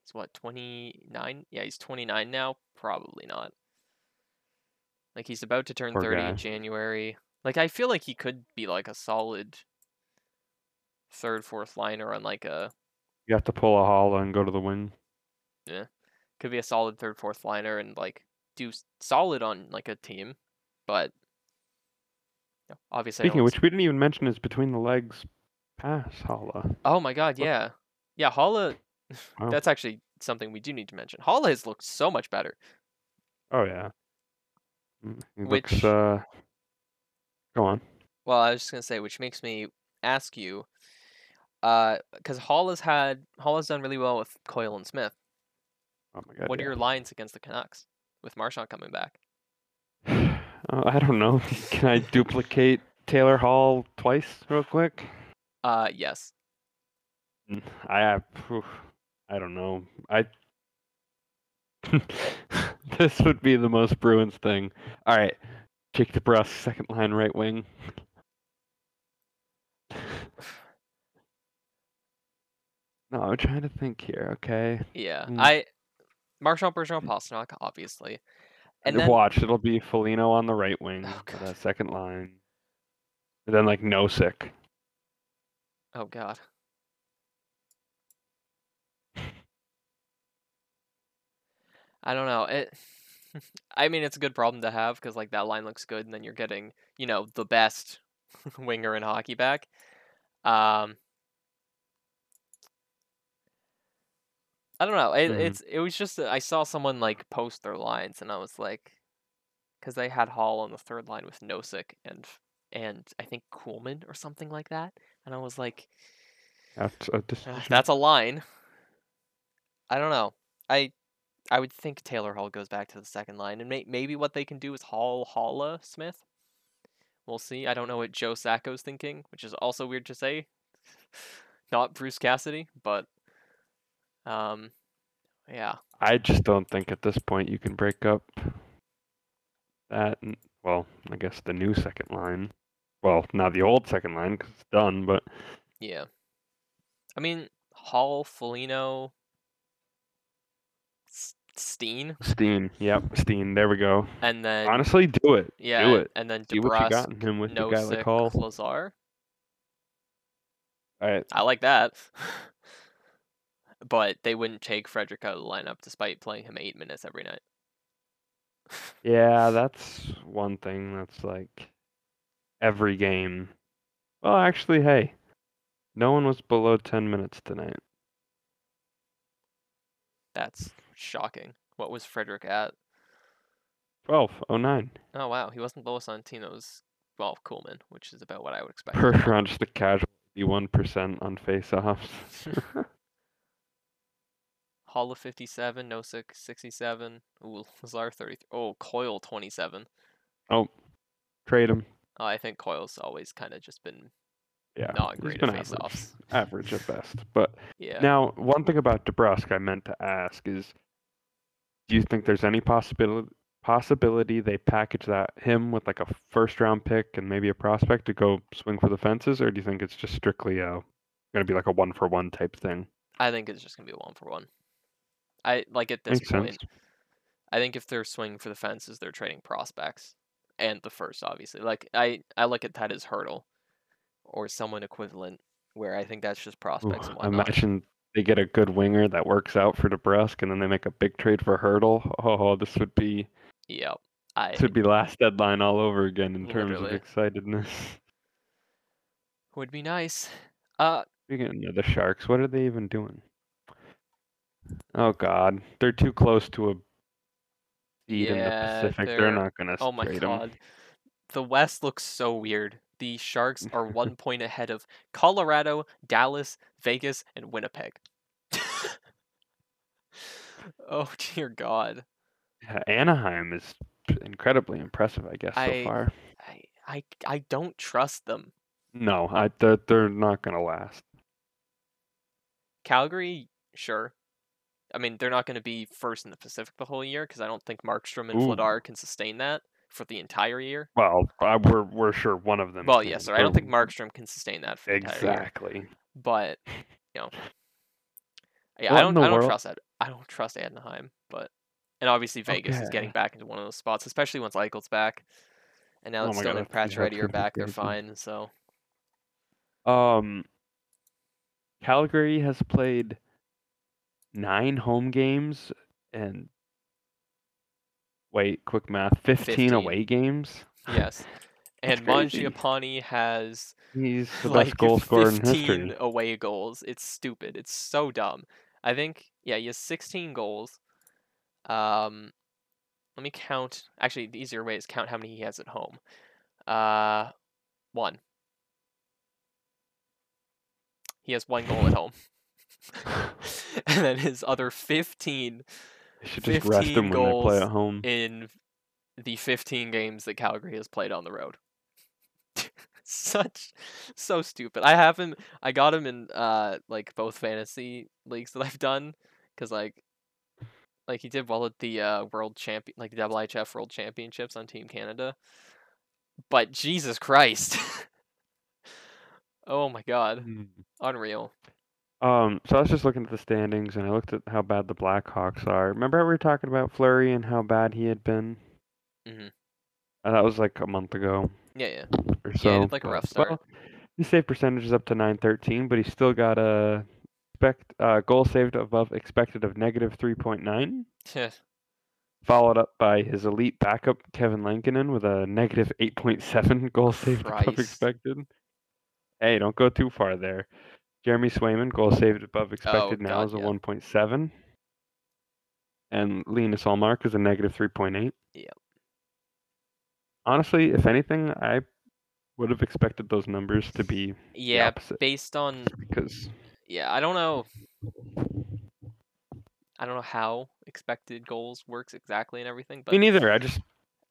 he's what 29? Yeah, he's 29 now. Probably not. Like he's about to turn Poor 30 guy. in January. Like I feel like he could be like a solid third, fourth liner on like a You have to pull a Haula and go to the wing. Yeah, could be a solid third, fourth liner and like do solid on like a team, but know, obviously. Speaking of which, we didn't even mention his between the legs pass Haula. Oh my god, yeah. Yeah, Haula Wow. that's actually something we do need to mention. Haula has looked so much better. Oh yeah. Mm, He Which- looks. Uh, go on. Well, I was just gonna say, which makes me ask you, uh, because Hall has had Hall has done really well with Coyle and Smith. Oh my god. what are your lines against the Canucks with Marchand coming back? (sighs) Uh, I don't know. (laughs) Can I duplicate Taylor Hall twice, real quick? Uh, yes. Mm, I have. I don't know. I. (laughs) this would be the most Bruins thing. All right, Jake DeBrusk, second line right wing. No, I'm trying to think here. Okay, Yeah, Mm. I Marchand, Bergeron, Pastrnak, obviously, and then watch. It'll be Foligno on the right wing Oh, for God. that second line, and then like Nosek. oh god, I don't know. It. (laughs) I mean, it's a good problem to have because like that line looks good, and then you're getting you know the best (laughs) winger in hockey back. Um, I don't know. It, Mhm. It's it was just I saw someone like post their lines, and I was like, because they had Hall on the third line with Nosek and and I think Kuhlman or something like that, and I was like, That's a decision. (laughs) that's a line. I don't know. I I would think Taylor Hall goes back to the second line, and may, maybe what they can do is Hall Haula Smith. We'll see. I don't know what Joe Sacco's thinking, which is also weird to say. (laughs) Not Bruce Cassidy, but um, yeah. I just don't think at this point you can break up that. Well, I guess the new second line. Well, not the old second line because it's done, but Yeah. I mean, Hall, Foligno, Steen, Steen. Yep, Steen. There we go. and then Honestly, do it. yeah, do and- it. and then See what you got in him with a guy like Hall. Lazar. All right. I like that. (laughs) but they wouldn't take Frederick out of the lineup despite playing him eight minutes every night. Yeah, that's one thing that's like every game. Well, actually, hey, no one was below 10 minutes tonight. That's shocking. What was Frederick at? 12, 09. Oh wow, he wasn't below Santino. It was well Kuhlman, which is about what I would expect. (laughs) Bergeron just a casual 81% on faceoffs. (laughs) (laughs) Hall of 57, Nosek 67, ooh, (laughs) Lazar 33. Oh, Coyle 27. Trade him. Oh, I think Coyle's always kind of just been Yeah, not great been at average, face-offs. average at (laughs) best. But Yeah. now, one thing about DeBrusk I meant to ask is, do you think there's any possibility possibility they package that him with like a first round pick and maybe a prospect to go swing for the fences, or do you think it's just strictly uh going to be like a one for one type thing? I think it's just gonna be a one for one. I like at this Makes point. sense. I think if they're swinging for the fences, they're trading prospects and the first, obviously. Like I, I look at that as Hertl or someone equivalent, where I think that's just Ooh, prospects and whatnot. imagine they get a good winger that works out for DeBrusk, and then they make a big trade for Hertl. Oh, this would be Yep. I this would be last deadline all over again in terms of excitedness. (laughs) would be nice. Uh, Speaking of the Sharks, what are they even doing? Oh God, they're too close to a seed in the Pacific. They're, not gonna oh my god, the West looks so weird. The Sharks are (laughs) one point ahead of Colorado, Dallas, Vegas, and Winnipeg. (laughs) oh dear God. Yeah, Anaheim is incredibly impressive, I guess, I- so far. I I I don't trust them. No, I they're, they're not gonna last. Calgary, sure. I mean, they're not going to be first in the Pacific the whole year because I don't think Markstrom and Ooh. Vladar can sustain that for the entire year. Well, I, we're we're sure one of them. Well, yes, sir. I don't think Markstrom can sustain that for the entire year. exactly. But you know, yeah, What I don't. I don't world- trust that. I don't trust Anaheim, but and obviously Vegas is getting back into one of those spots, especially once Eichel's back, and now Oh that my Stone and that's are back, they're fine. So Um, Calgary has played nine home games and wait, quick math, 15, 15. away games. yes, (laughs) and. Mangiapane has He's the (laughs) like best goal scorer in 15 history. away goals. It's stupid. It's so dumb. I think yeah, he has 16 goals. Um, let me count. Actually, the easier way is count how many he has at home. Uh, one. He has one goal at (laughs) home. (laughs) and then his other 15 They should just rest him when they play at home. in the 15 games that Calgary has played on the road. (laughs) Such so stupid. I have him I got him in uh like both fantasy leagues that I've done cuz like like he did well at the uh world champion like the IHF world championships on team Canada. But Jesus Christ. (laughs) oh my god. Mm. Unreal. Um, so I was just looking at the standings and I looked at how bad the Blackhawks are. Remember how we were talking about Fleury and how bad he had been? Mm-hmm. Uh, that was like a month ago Yeah, yeah. or Yeah, so. did, like, a rough start. Well, his save percentage is up to 913, but he's still got a expect uh, goal saved above expected of negative 3.9, Yes. followed up by his elite backup Kevin Lankinen with a negative 8.7 goal saved above expected. Hey, don't go too far there. Jeremy Swayman goal saved above oh, expected now Oh, God, is a yeah. 1.7, and Linus Ullmark is a negative 3.8. Yep. Honestly, if anything, I would have expected those numbers to be yeah, based on because yeah, I don't know. I don't know how expected goals works exactly and everything, but me neither. I just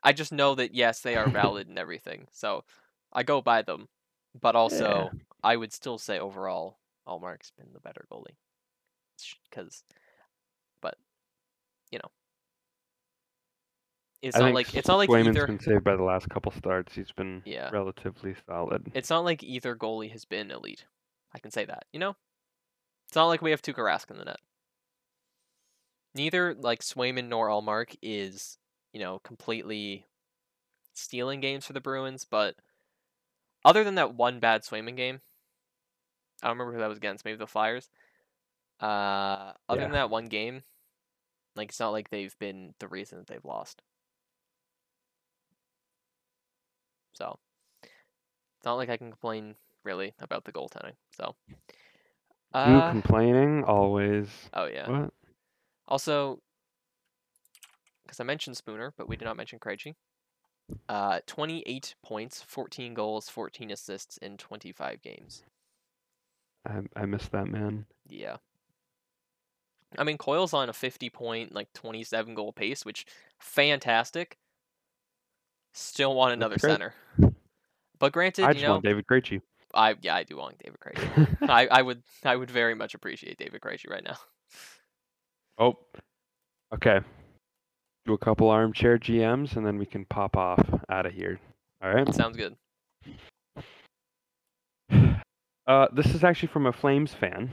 I just know that yes, they are valid and everything. So I go by them. But also, I would still say overall, Ullmark's been the better goalie. Because, but you know, it's I not like it's not like Swayman's either. been saved by the last couple starts. He's been Yeah. relatively solid. It's not like either goalie has been elite. I can say that. You know, it's not like we have Tuukka Rask in the net. Neither like Swayman nor Ullmark is you know completely stealing games for the Bruins, but other than that one bad Swayman game, I don't remember who that was against. Maybe the Flyers. Uh, other than that one game, like it's not like they've been the reason that they've lost. So it's not like I can complain really about the goaltending. So, you uh, complaining always. oh yeah. What? Also, because I mentioned Spooner, but we did not mention Krejci. Uh, 28 points, 14 goals, 14 assists in 25 games. I I missed that man. Yeah. I mean, Coyle's on a 50 point, like 27 goal pace, which fantastic. Still want another center. But granted, I you know, want David Krejci. I yeah, I do want David Krejci. (laughs) I, I would I would very much appreciate David Krejci right now. oh, okay. Do a couple armchair GMs and then we can pop off out of here. All right. Sounds good. Uh, this is actually from a Flames fan.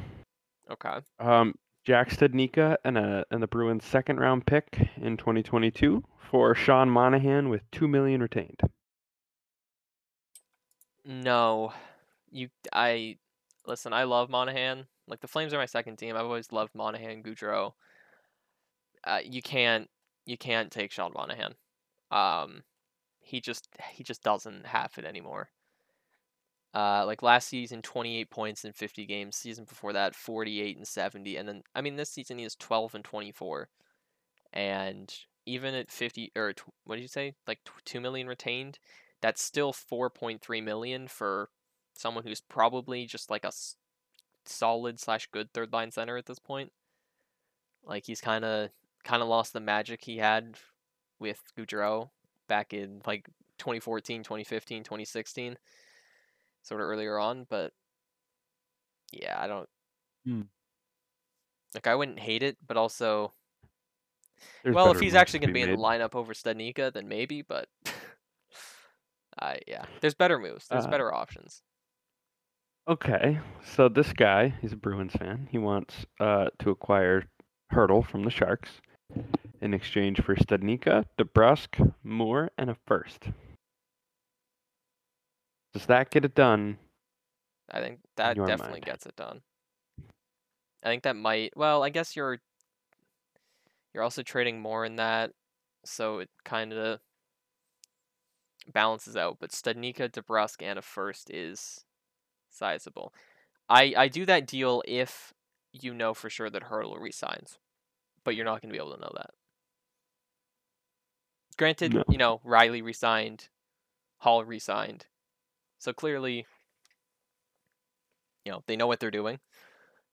Okay. Um, Jack Studnicka and a and the Bruins second round pick in 2022 for Sean Monahan with two million retained. No, you. I listen. I love Monahan. Like the Flames are my second team. I've always loved Monahan, Gaudreau. Uh, you can't. You can't take Sean Monahan. Um, he just he just doesn't have it anymore. Uh, like last season, 28 points in 50 games. Season before that, 48 and 70. And then, I mean, this season he is 12 and 24. And even at 50, or tw- what did you say? Like tw- 2 million retained? That's still 4.3 million for someone who's probably just like a s- solid slash good third line center at this point. Like he's kind of kind of lost the magic he had with Gaudreau back in like 2014, 2015, 2016 sort of earlier on, but yeah, I don't. Hmm. Like I wouldn't hate it, but also, There's well, if he's actually going to be in the lineup over Studnicka, then maybe. But, (laughs) I yeah, there's better moves. There's Uh, better options. Okay, so this guy, he's a Bruins fan. He wants uh, to acquire Hertl from the Sharks in exchange for Studnicka, DeBrusk, Moore, and a first. Does that get it done? I think that your definitely mind. gets it done. I think that might. Well, I guess you're. You're also trading more in that, so it kind of balances out. But Studnicka, DeBrusk, and a first is sizable. I I do that deal if you know for sure that Hertl resigns, but you're not going to be able to know that. Granted, No. you know Reilly resigned, Hall resigned, so clearly, you know they know what they're doing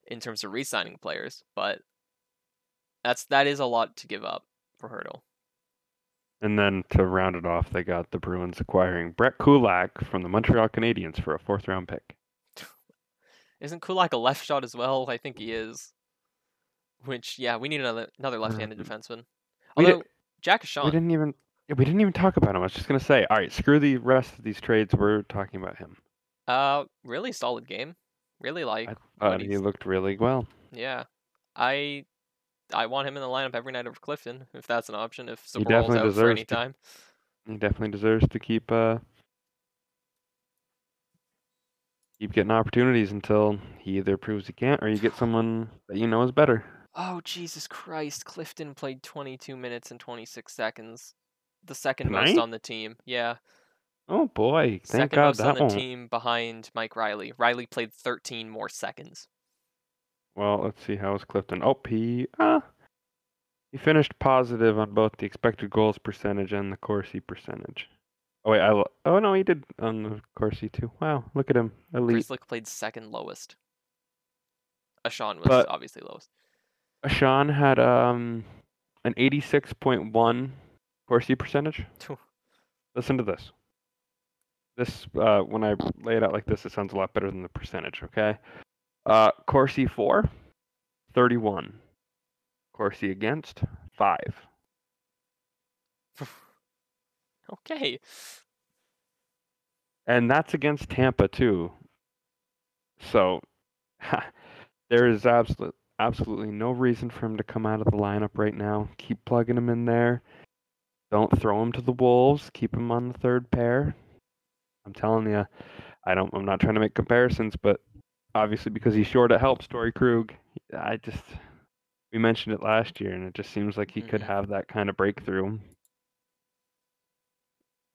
in terms of re-signing players, but that's that is a lot to give up for Hertl. And then to round it off, they got the Bruins acquiring Brett Kulak from the Montreal Canadiens for a fourth round pick. (laughs) Isn't Kulak a left shot as well? I think he is. Which yeah, we need another another left-handed Um, defenseman. we did- Although Jack We didn't even yeah, we didn't even talk about him. I was just gonna say, all right, screw the rest of these trades. We're talking about him. uh, really solid game. Really like, I what he looked really well. yeah. I I want him in the lineup every night over Clifton if that's an option. If He definitely out for deserves any to- time. He definitely deserves to keep uh keep getting opportunities until he either proves he can't or you get someone that you know is better. Oh Jesus Christ! Clifton played 22 minutes and 26 seconds, the second most on the team. Yeah, Oh boy, thank second God most on the team behind Mike Reilly. Reilly played 13 more seconds. Well, let's see how is Clifton. Oh, he uh he finished positive on both the expected goals percentage and the Corsi percentage. Oh wait, I lo- oh no, he did on the Corsi too. Wow, look at him, elite. Grzelcyk played second lowest. Ahcan was But- obviously lowest. Sean had um an 86.1 Corsi percentage. Listen to this. This uh when I lay it out like this, it sounds a lot better than the percentage, okay? Uh Corsi 4, 31. Corsi against 5. (laughs) Okay. And that's against Tampa too. So (laughs) there is absolute absolutely no reason for him to come out of the lineup right now. Keep plugging him in there. Don't throw him to the wolves. Keep him on the third pair. I'm telling you, I don't. I'm not trying to make comparisons, but obviously because he's short at help, Story Krug. I just we mentioned it last year, and it just seems like he could Mhm. have that kind of breakthrough.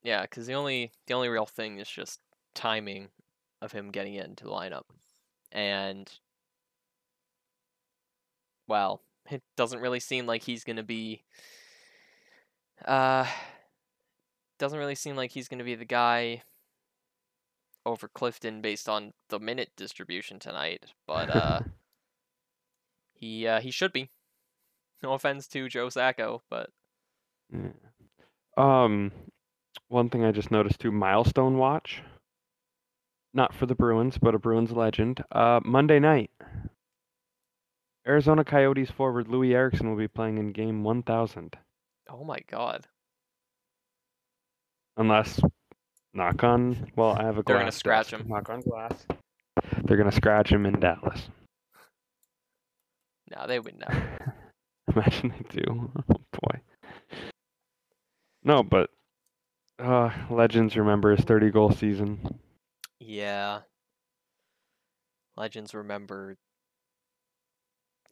Yeah, because the only the only real thing is just timing of him getting into the lineup, and well, it doesn't really seem like he's gonna be. Uh, doesn't really seem like he's gonna be the guy over Clifton based on the minute distribution tonight, but uh, (laughs) he uh, he should be. (laughs) No offense to Joe Sacco, but Yeah. Um, one thing I just noticed too, milestone watch. not for the Bruins, but a Bruins legend. Uh, Monday night, Arizona Coyotes forward Loui Eriksson will be playing in game 1000. Oh my god. Unless, knock on, well, I have a glass. They're gonna scratch desk. him. Knock on glass. They're gonna scratch him in Dallas. No, they would never. (laughs) Imagine they do. (laughs) Oh boy. No, but uh, legends remember his 30 goal season. Yeah. Legends remember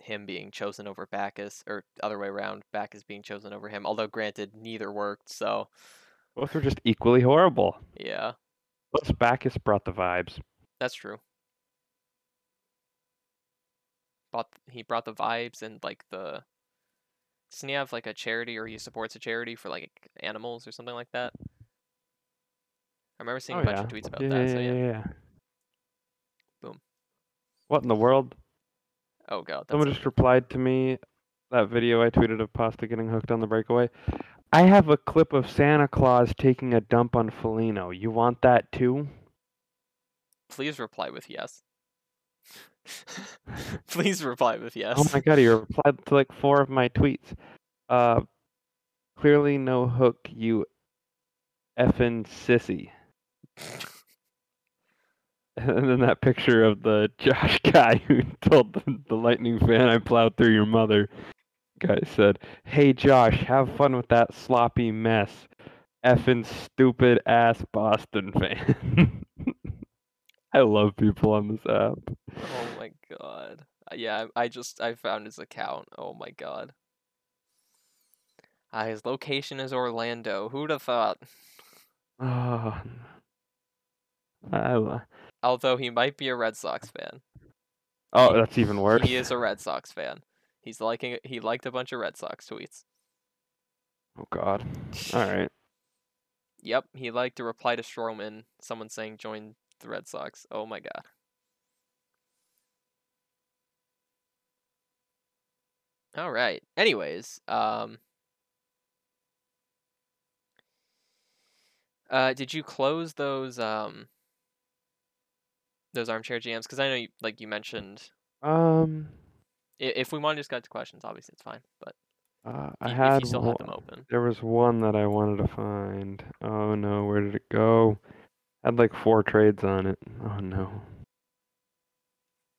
him being chosen over Backes, or other way around, Backes being chosen over him. Although, granted, neither worked. So, Both were just equally horrible. yeah, Plus, Backes brought the vibes. that's true. Bought he brought the vibes and like the. Doesn't he have like a charity or he supports a charity for like animals or something like that? I remember seeing oh, a bunch yeah. of tweets about yeah, that. yeah, So yeah. yeah, yeah. Boom. What in the world? Oh god, that's Someone just replied to me that video I tweeted of Pasta getting hooked on the breakaway. I have a clip of Santa Claus taking a dump on Foligno. You want that too? Please reply with yes. (laughs) Please reply with yes. Oh my god, he replied to like four of my tweets. Uh, clearly no hook, you effing sissy. (laughs) (laughs) And then that picture of the (laughs) Josh guy who told the, the Lightning fan I plowed through your mother. Guy said, "Hey Josh, have fun with that sloppy mess, effing stupid ass Boston fan." (laughs) I love people on this app. Oh my god. Uh, Yeah, I just I found his account. Oh my god. Uh, his location is Orlando. Who'd have thought? Oh, (sighs) I, Although he might be a Red Sox fan. oh, that's even worse. He is a Red Sox fan. He's liking he liked a bunch of Red Sox tweets. Oh God. All right. (laughs) Yep, he liked to reply to Stroman, someone saying join the Red Sox. Oh my god. All right. Anyways, um uh did you close those um those armchair GMs cuz I know you like you mentioned Um, if we want to just get to questions, obviously it's fine, but uh, I if had you still had them one- open. There was one that I wanted to find. Oh no, where did it go? I Had like four trades on it. Oh no.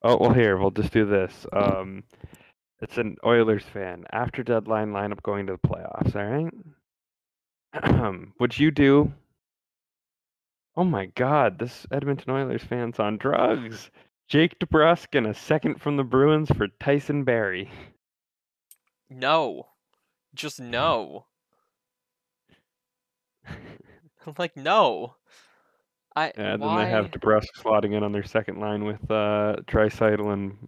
Oh well, here we'll just do this. Um, it's an Oilers fan. After deadline lineup going to the playoffs. All right. Um (clears throat) would you do? Oh my God, this Edmonton Oilers fan's on drugs. Jake DeBrusk and a second from the Bruins for Tyson Barrie. No. Just no. (laughs) I'm like no. I And then they have DeBrusk slotting in on their second line with uh, Tricycle and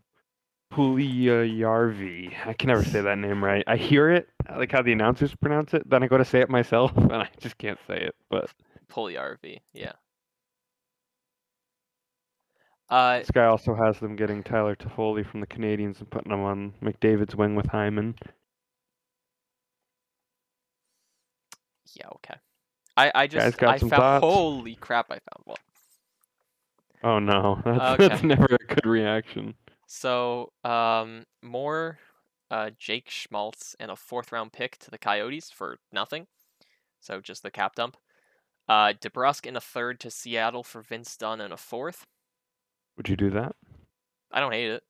Puliarvi. I can never say that name right. I hear it, I like how the announcers pronounce it. Then I go to say it myself, (laughs) and I just can't say it. But Pulley RV, yeah. Uh, this guy also has them getting Tyler Toffoli from the Canadiens and putting him on McDavid's wing with Hyman. yeah, okay. I I just I found thoughts? holy crap I found one. Oh no, (laughs) that's, Okay. that's never a good reaction. So, um, more uh, Jake Schmaltz and a fourth round pick to the Coyotes for nothing. So just the cap dump. Uh, DeBrusk and a third to Seattle for Vince Dunn and a fourth. Would you do that? I don't hate it.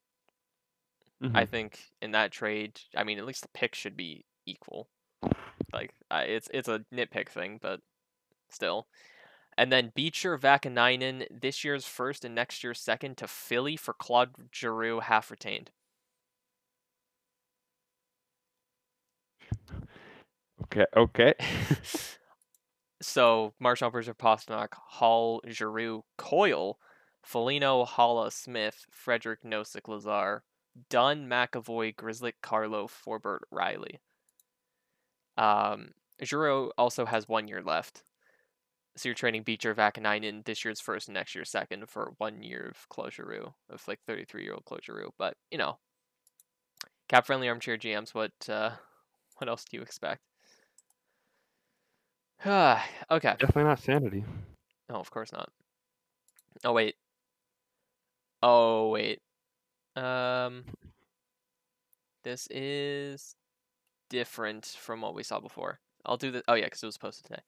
I Mhm. think in that trade, I mean, at least the pick should be equal. Like, I, it's it's a nitpick thing, but still. And then Beecher, Vaakanainen, this year's first and next year's second to Philly for Claude Giroux, half retained. Okay, okay. (laughs) (laughs) so Marshall Berger, Pastrnak, Hall, Giroux, Coyle, Foligno, Haula, Smith, Frederick, Nosek, Lazar, Dunn, McAvoy, Grizzly, Carlo, Forbort, Reilly. Um, Giroux also has one year left. So you're trading Beecher, Vaakanainen, this year's first and next year's second for one year of Claude Giroux, of like 33 year old Claude Giroux. But, you know, cap friendly armchair GMs, what, uh, (laughs) what else do you expect? (sighs) okay. Definitely not sanity. No, of course not. Oh wait. Oh wait. Um. This is different from what we saw before. I'll do this. Oh yeah, because it was posted today.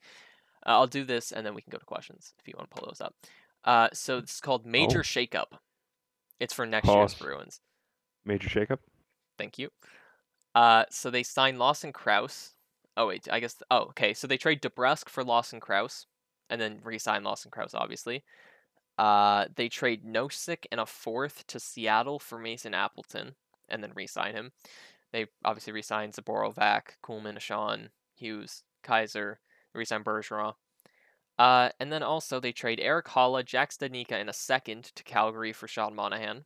Uh, I'll do this, and then we can go to questions if you want to pull those up. Uh, so this is called Major Oh. Shakeup. It's for next year's Pause. Bruins. Major shakeup. Thank you. Uh, so they signed Lawson Crouse. Oh wait, I guess. Oh, okay. So they trade DeBrusk for Lawson Crouse, and then re-sign Lawson Crouse, obviously. Uh, they trade Nosek and a fourth to Seattle for Mason Appleton, and then re-sign him. They obviously re-signed Zaborovac, Kuhlman, Ahcan, Hughes, Kaiser, re-sign Bergeron. Uh, and then also they trade Erik Haula, Jack Studnicka, and a second to Calgary for Sean Monahan.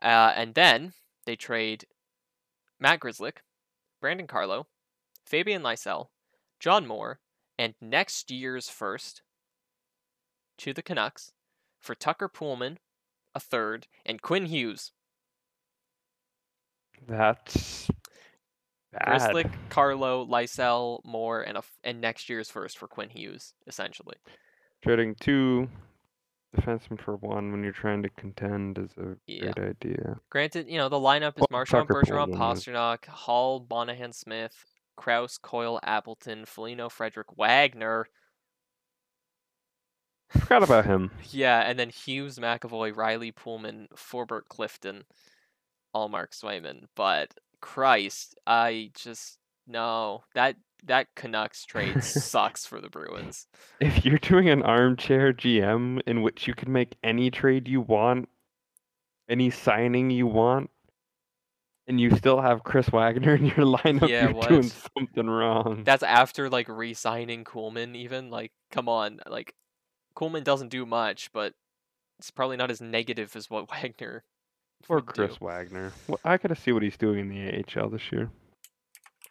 Uh, and then they trade Matt Grzelcyk, Brandon Carlo, Fabian Lysell, John Moore, and next year's first to the Canucks for Tucker Poolman, a third, and Quinn Hughes. That's bad. Grzelcyk, Carlo, Lysell, Moore, and a and next year's first for Quinn Hughes, essentially. Trading two defensemen for one when you're trying to contend is a Yeah. great idea. Granted, you know the lineup is Well, Tucker Bergeron, Pastrnak, Hall, Monahan, Smith, Crouse, Coyle, Appleton, Foligno, Frederick, Wagner. Forgot about him. (laughs) Yeah, and then Hughes, McAvoy, Reilly, Poolman, Forbort, Clifton, Ullmark Swayman. But Christ, I just no that that Canucks trade (laughs) sucks for the Bruins. If you're doing an armchair GM in which you can make any trade you want, any signing you want, and you still have Chris Wagner in your (laughs) lineup, Yeah, you're doing something wrong. That's after like re-signing Kuhlman. Even like, come on, like Kuhlman doesn't do much, but it's probably not as negative as what (laughs) Wagner. Or would do. Chris Wagner. Well, I gotta see what he's doing in the AHL this year.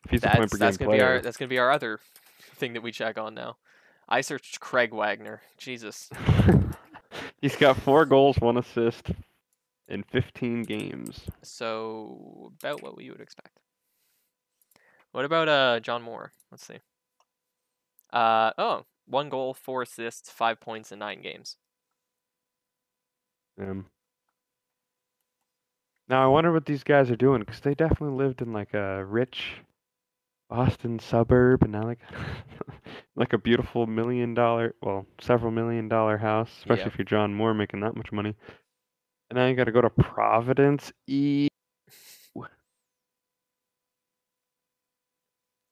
If he's a That's per that's game gonna be our that's gonna be our other thing that we check on now. I searched Craig Wagner. Jesus. (laughs) he's got four goals, one assist in 15 games. So about what we would expect. What about uh John Moore? Let's see. Uh oh, one goal, four assists, five points in nine games. Um, now I wonder what these guys are doing because they definitely lived in like a rich Boston suburb and now like (laughs) like a beautiful million dollar, well, several million dollar house, especially Yeah. if you're John Moore making that much money. And now you got to go to Providence. E.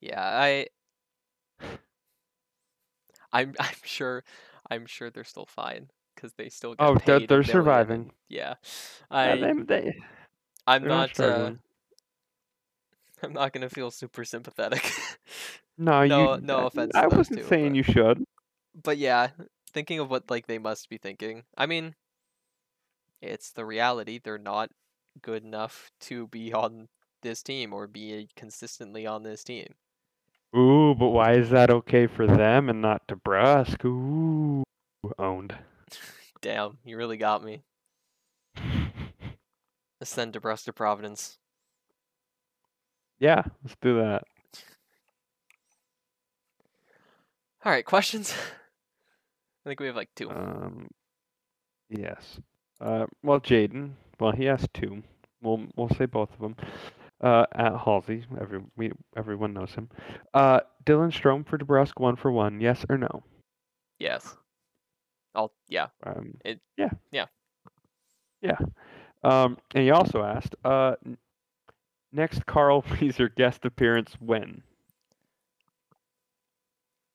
Yeah, I I'm (laughs) I'm sure I'm sure they're still fine because they still get Oh, they're- they're surviving. yeah. Yeah, I they, they, I'm they're not uh. I'm not gonna feel super sympathetic. no, (laughs) no- you. no offense I wasn't two, saying but- you should. but yeah, thinking of what like they must be thinking. I mean, it's the reality. They're not good enough to be on this team or be consistently on this team. Ooh, but why is that okay for them and not DeBrusk? Ooh, owned. (laughs) Damn, you really got me. (laughs) Let's send DeBrusk to Providence. Yeah, let's do that. All right, questions. (laughs) I think we have like two. Um, yes. Uh, well, Jaden. Well, he has two. We'll we'll say both of them. Uh, at Halsey, every we everyone knows him. Uh, Dylan Strome for DeBrusk, one for one. Yes or no? yes. I'll yeah. Um, It- yeah. yeah. Yeah. Um, and he also asked, uh, next Carl (laughs) Weezer guest appearance when?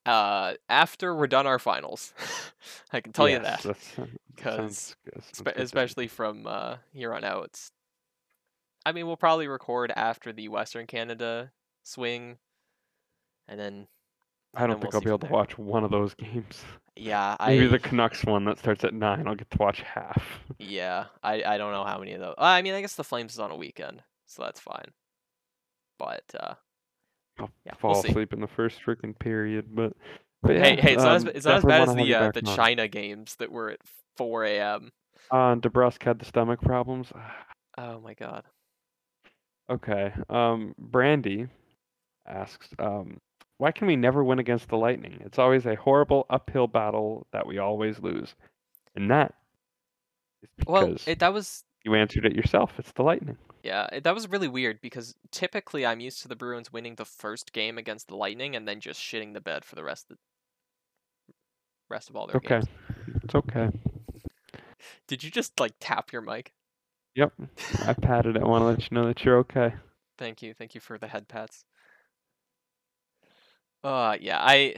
Uh, after we're done our finals, (laughs) I can tell you that. that's- (laughs) 'cause sounds good, sounds Spe- good to me. especially from uh, here on out. It's, I mean, we'll probably record after the Western Canada swing, and then I don't then think we'll I'll be able to watch one of those games. yeah, Maybe I the Canucks one that starts at nine. I'll get to watch half. yeah, I I don't know how many of those. I mean, I guess the Flames is on a weekend, so that's fine. But uh, I'll Yeah, fall we'll asleep in the first freaking period, but, but yeah, hey, hey, it's not as um, it's not as bad as the uh, the on. China games that were at 4 a.m. Uh, DeBrusk had the stomach problems. (sighs) Oh my god. Okay. Um, Brandy asks, um, why can we never win against the Lightning? It's always a horrible uphill battle that we always lose. And that is Well, because it, that was you answered it yourself. It's the Lightning. Yeah, it, that was really weird because typically I'm used to the Bruins winning the first game against the Lightning and then just shitting the bed for the rest of the rest of all their okay. games. It's okay. Did you just like tap your mic? Yep. I patted it. I want to let you know that you're okay. Thank you. Thank you for the head pats. Uh yeah, I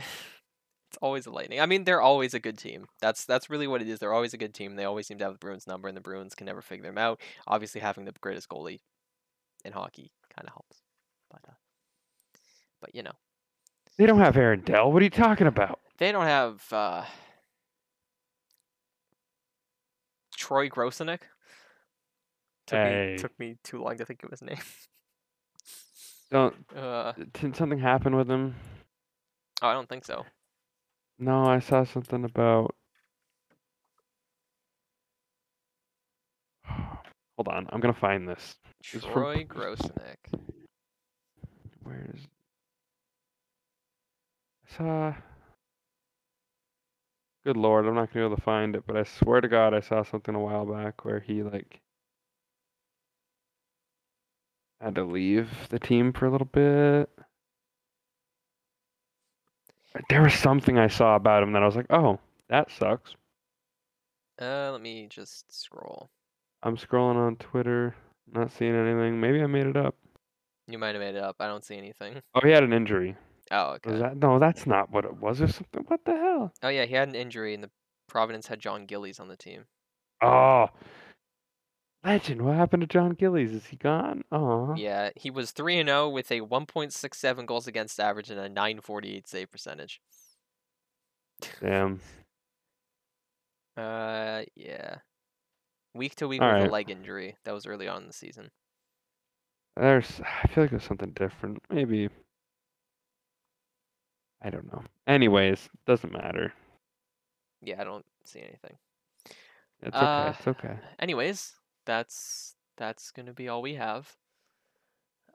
it's always the Lightning. I mean, they're always a good team. That's that's really what it is. They're always a good team. They always seem to have the Bruins number and the Bruins can never figure them out. Obviously having the greatest goalie in hockey kind of helps. But uh, but you know, They don't have Aaron Dell. What are you talking about? they don't have uh Troy Grosenick. Took Hey. me took me too long to think of his name. Don't. (laughs) Uh Didn't something happen with him? oh, I don't think so. No, I saw something about. (sighs) Hold on, I'm gonna find this. It's from- Troy Grosenick. Where's? I saw. Good lord, I'm not gonna be able to find it, but I swear to God, I saw something a while back where he like had to leave the team for a little bit. There was something I saw about him that I was like, oh, that sucks. Uh, let me just scroll. I'm scrolling on Twitter, not seeing anything. Maybe I made it up. You might have made it up. I don't see anything. Oh, he had an injury. Oh, okay. Was that? No, that's not what it was. Or something. What the hell? Oh yeah, he had an injury, and the Providence had John Gillies on the team. Oh, legend. What happened to John Gillies? Is he gone? Oh, Yeah, he was three and zero with a 1.67 goals against average and a 948 save percentage. damn. Uh, yeah. Week to week All with a leg injury. That was early on in the season. There's. I feel like it was something different. Maybe. I don't know. Anyways, doesn't matter. Yeah, I don't see anything. It's Uh, okay. It's okay. Anyways, that's that's gonna be all we have.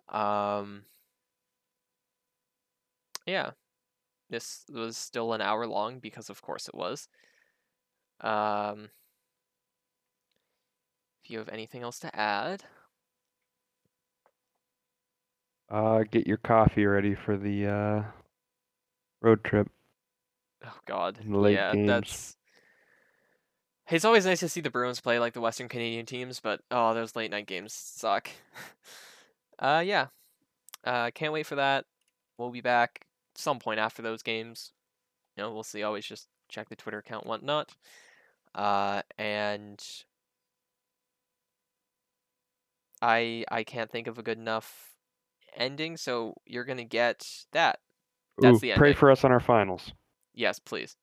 Um. Yeah, this was still an hour long because, of course, it was. Um. If you have anything else to add, Uh, get your coffee ready for the uh road trip. oh God, late yeah, games. that's. It's always nice to see the Bruins play like the Western Canadian teams, but oh, those late night games suck. (laughs) uh, yeah, uh, can't wait for that. We'll be back some point after those games. You know, we'll see. Always just check the Twitter account, whatnot. Uh, and I I can't think of a good enough ending, so you're gonna get that. That's Ooh, the pray for us on our finals. Yes, please.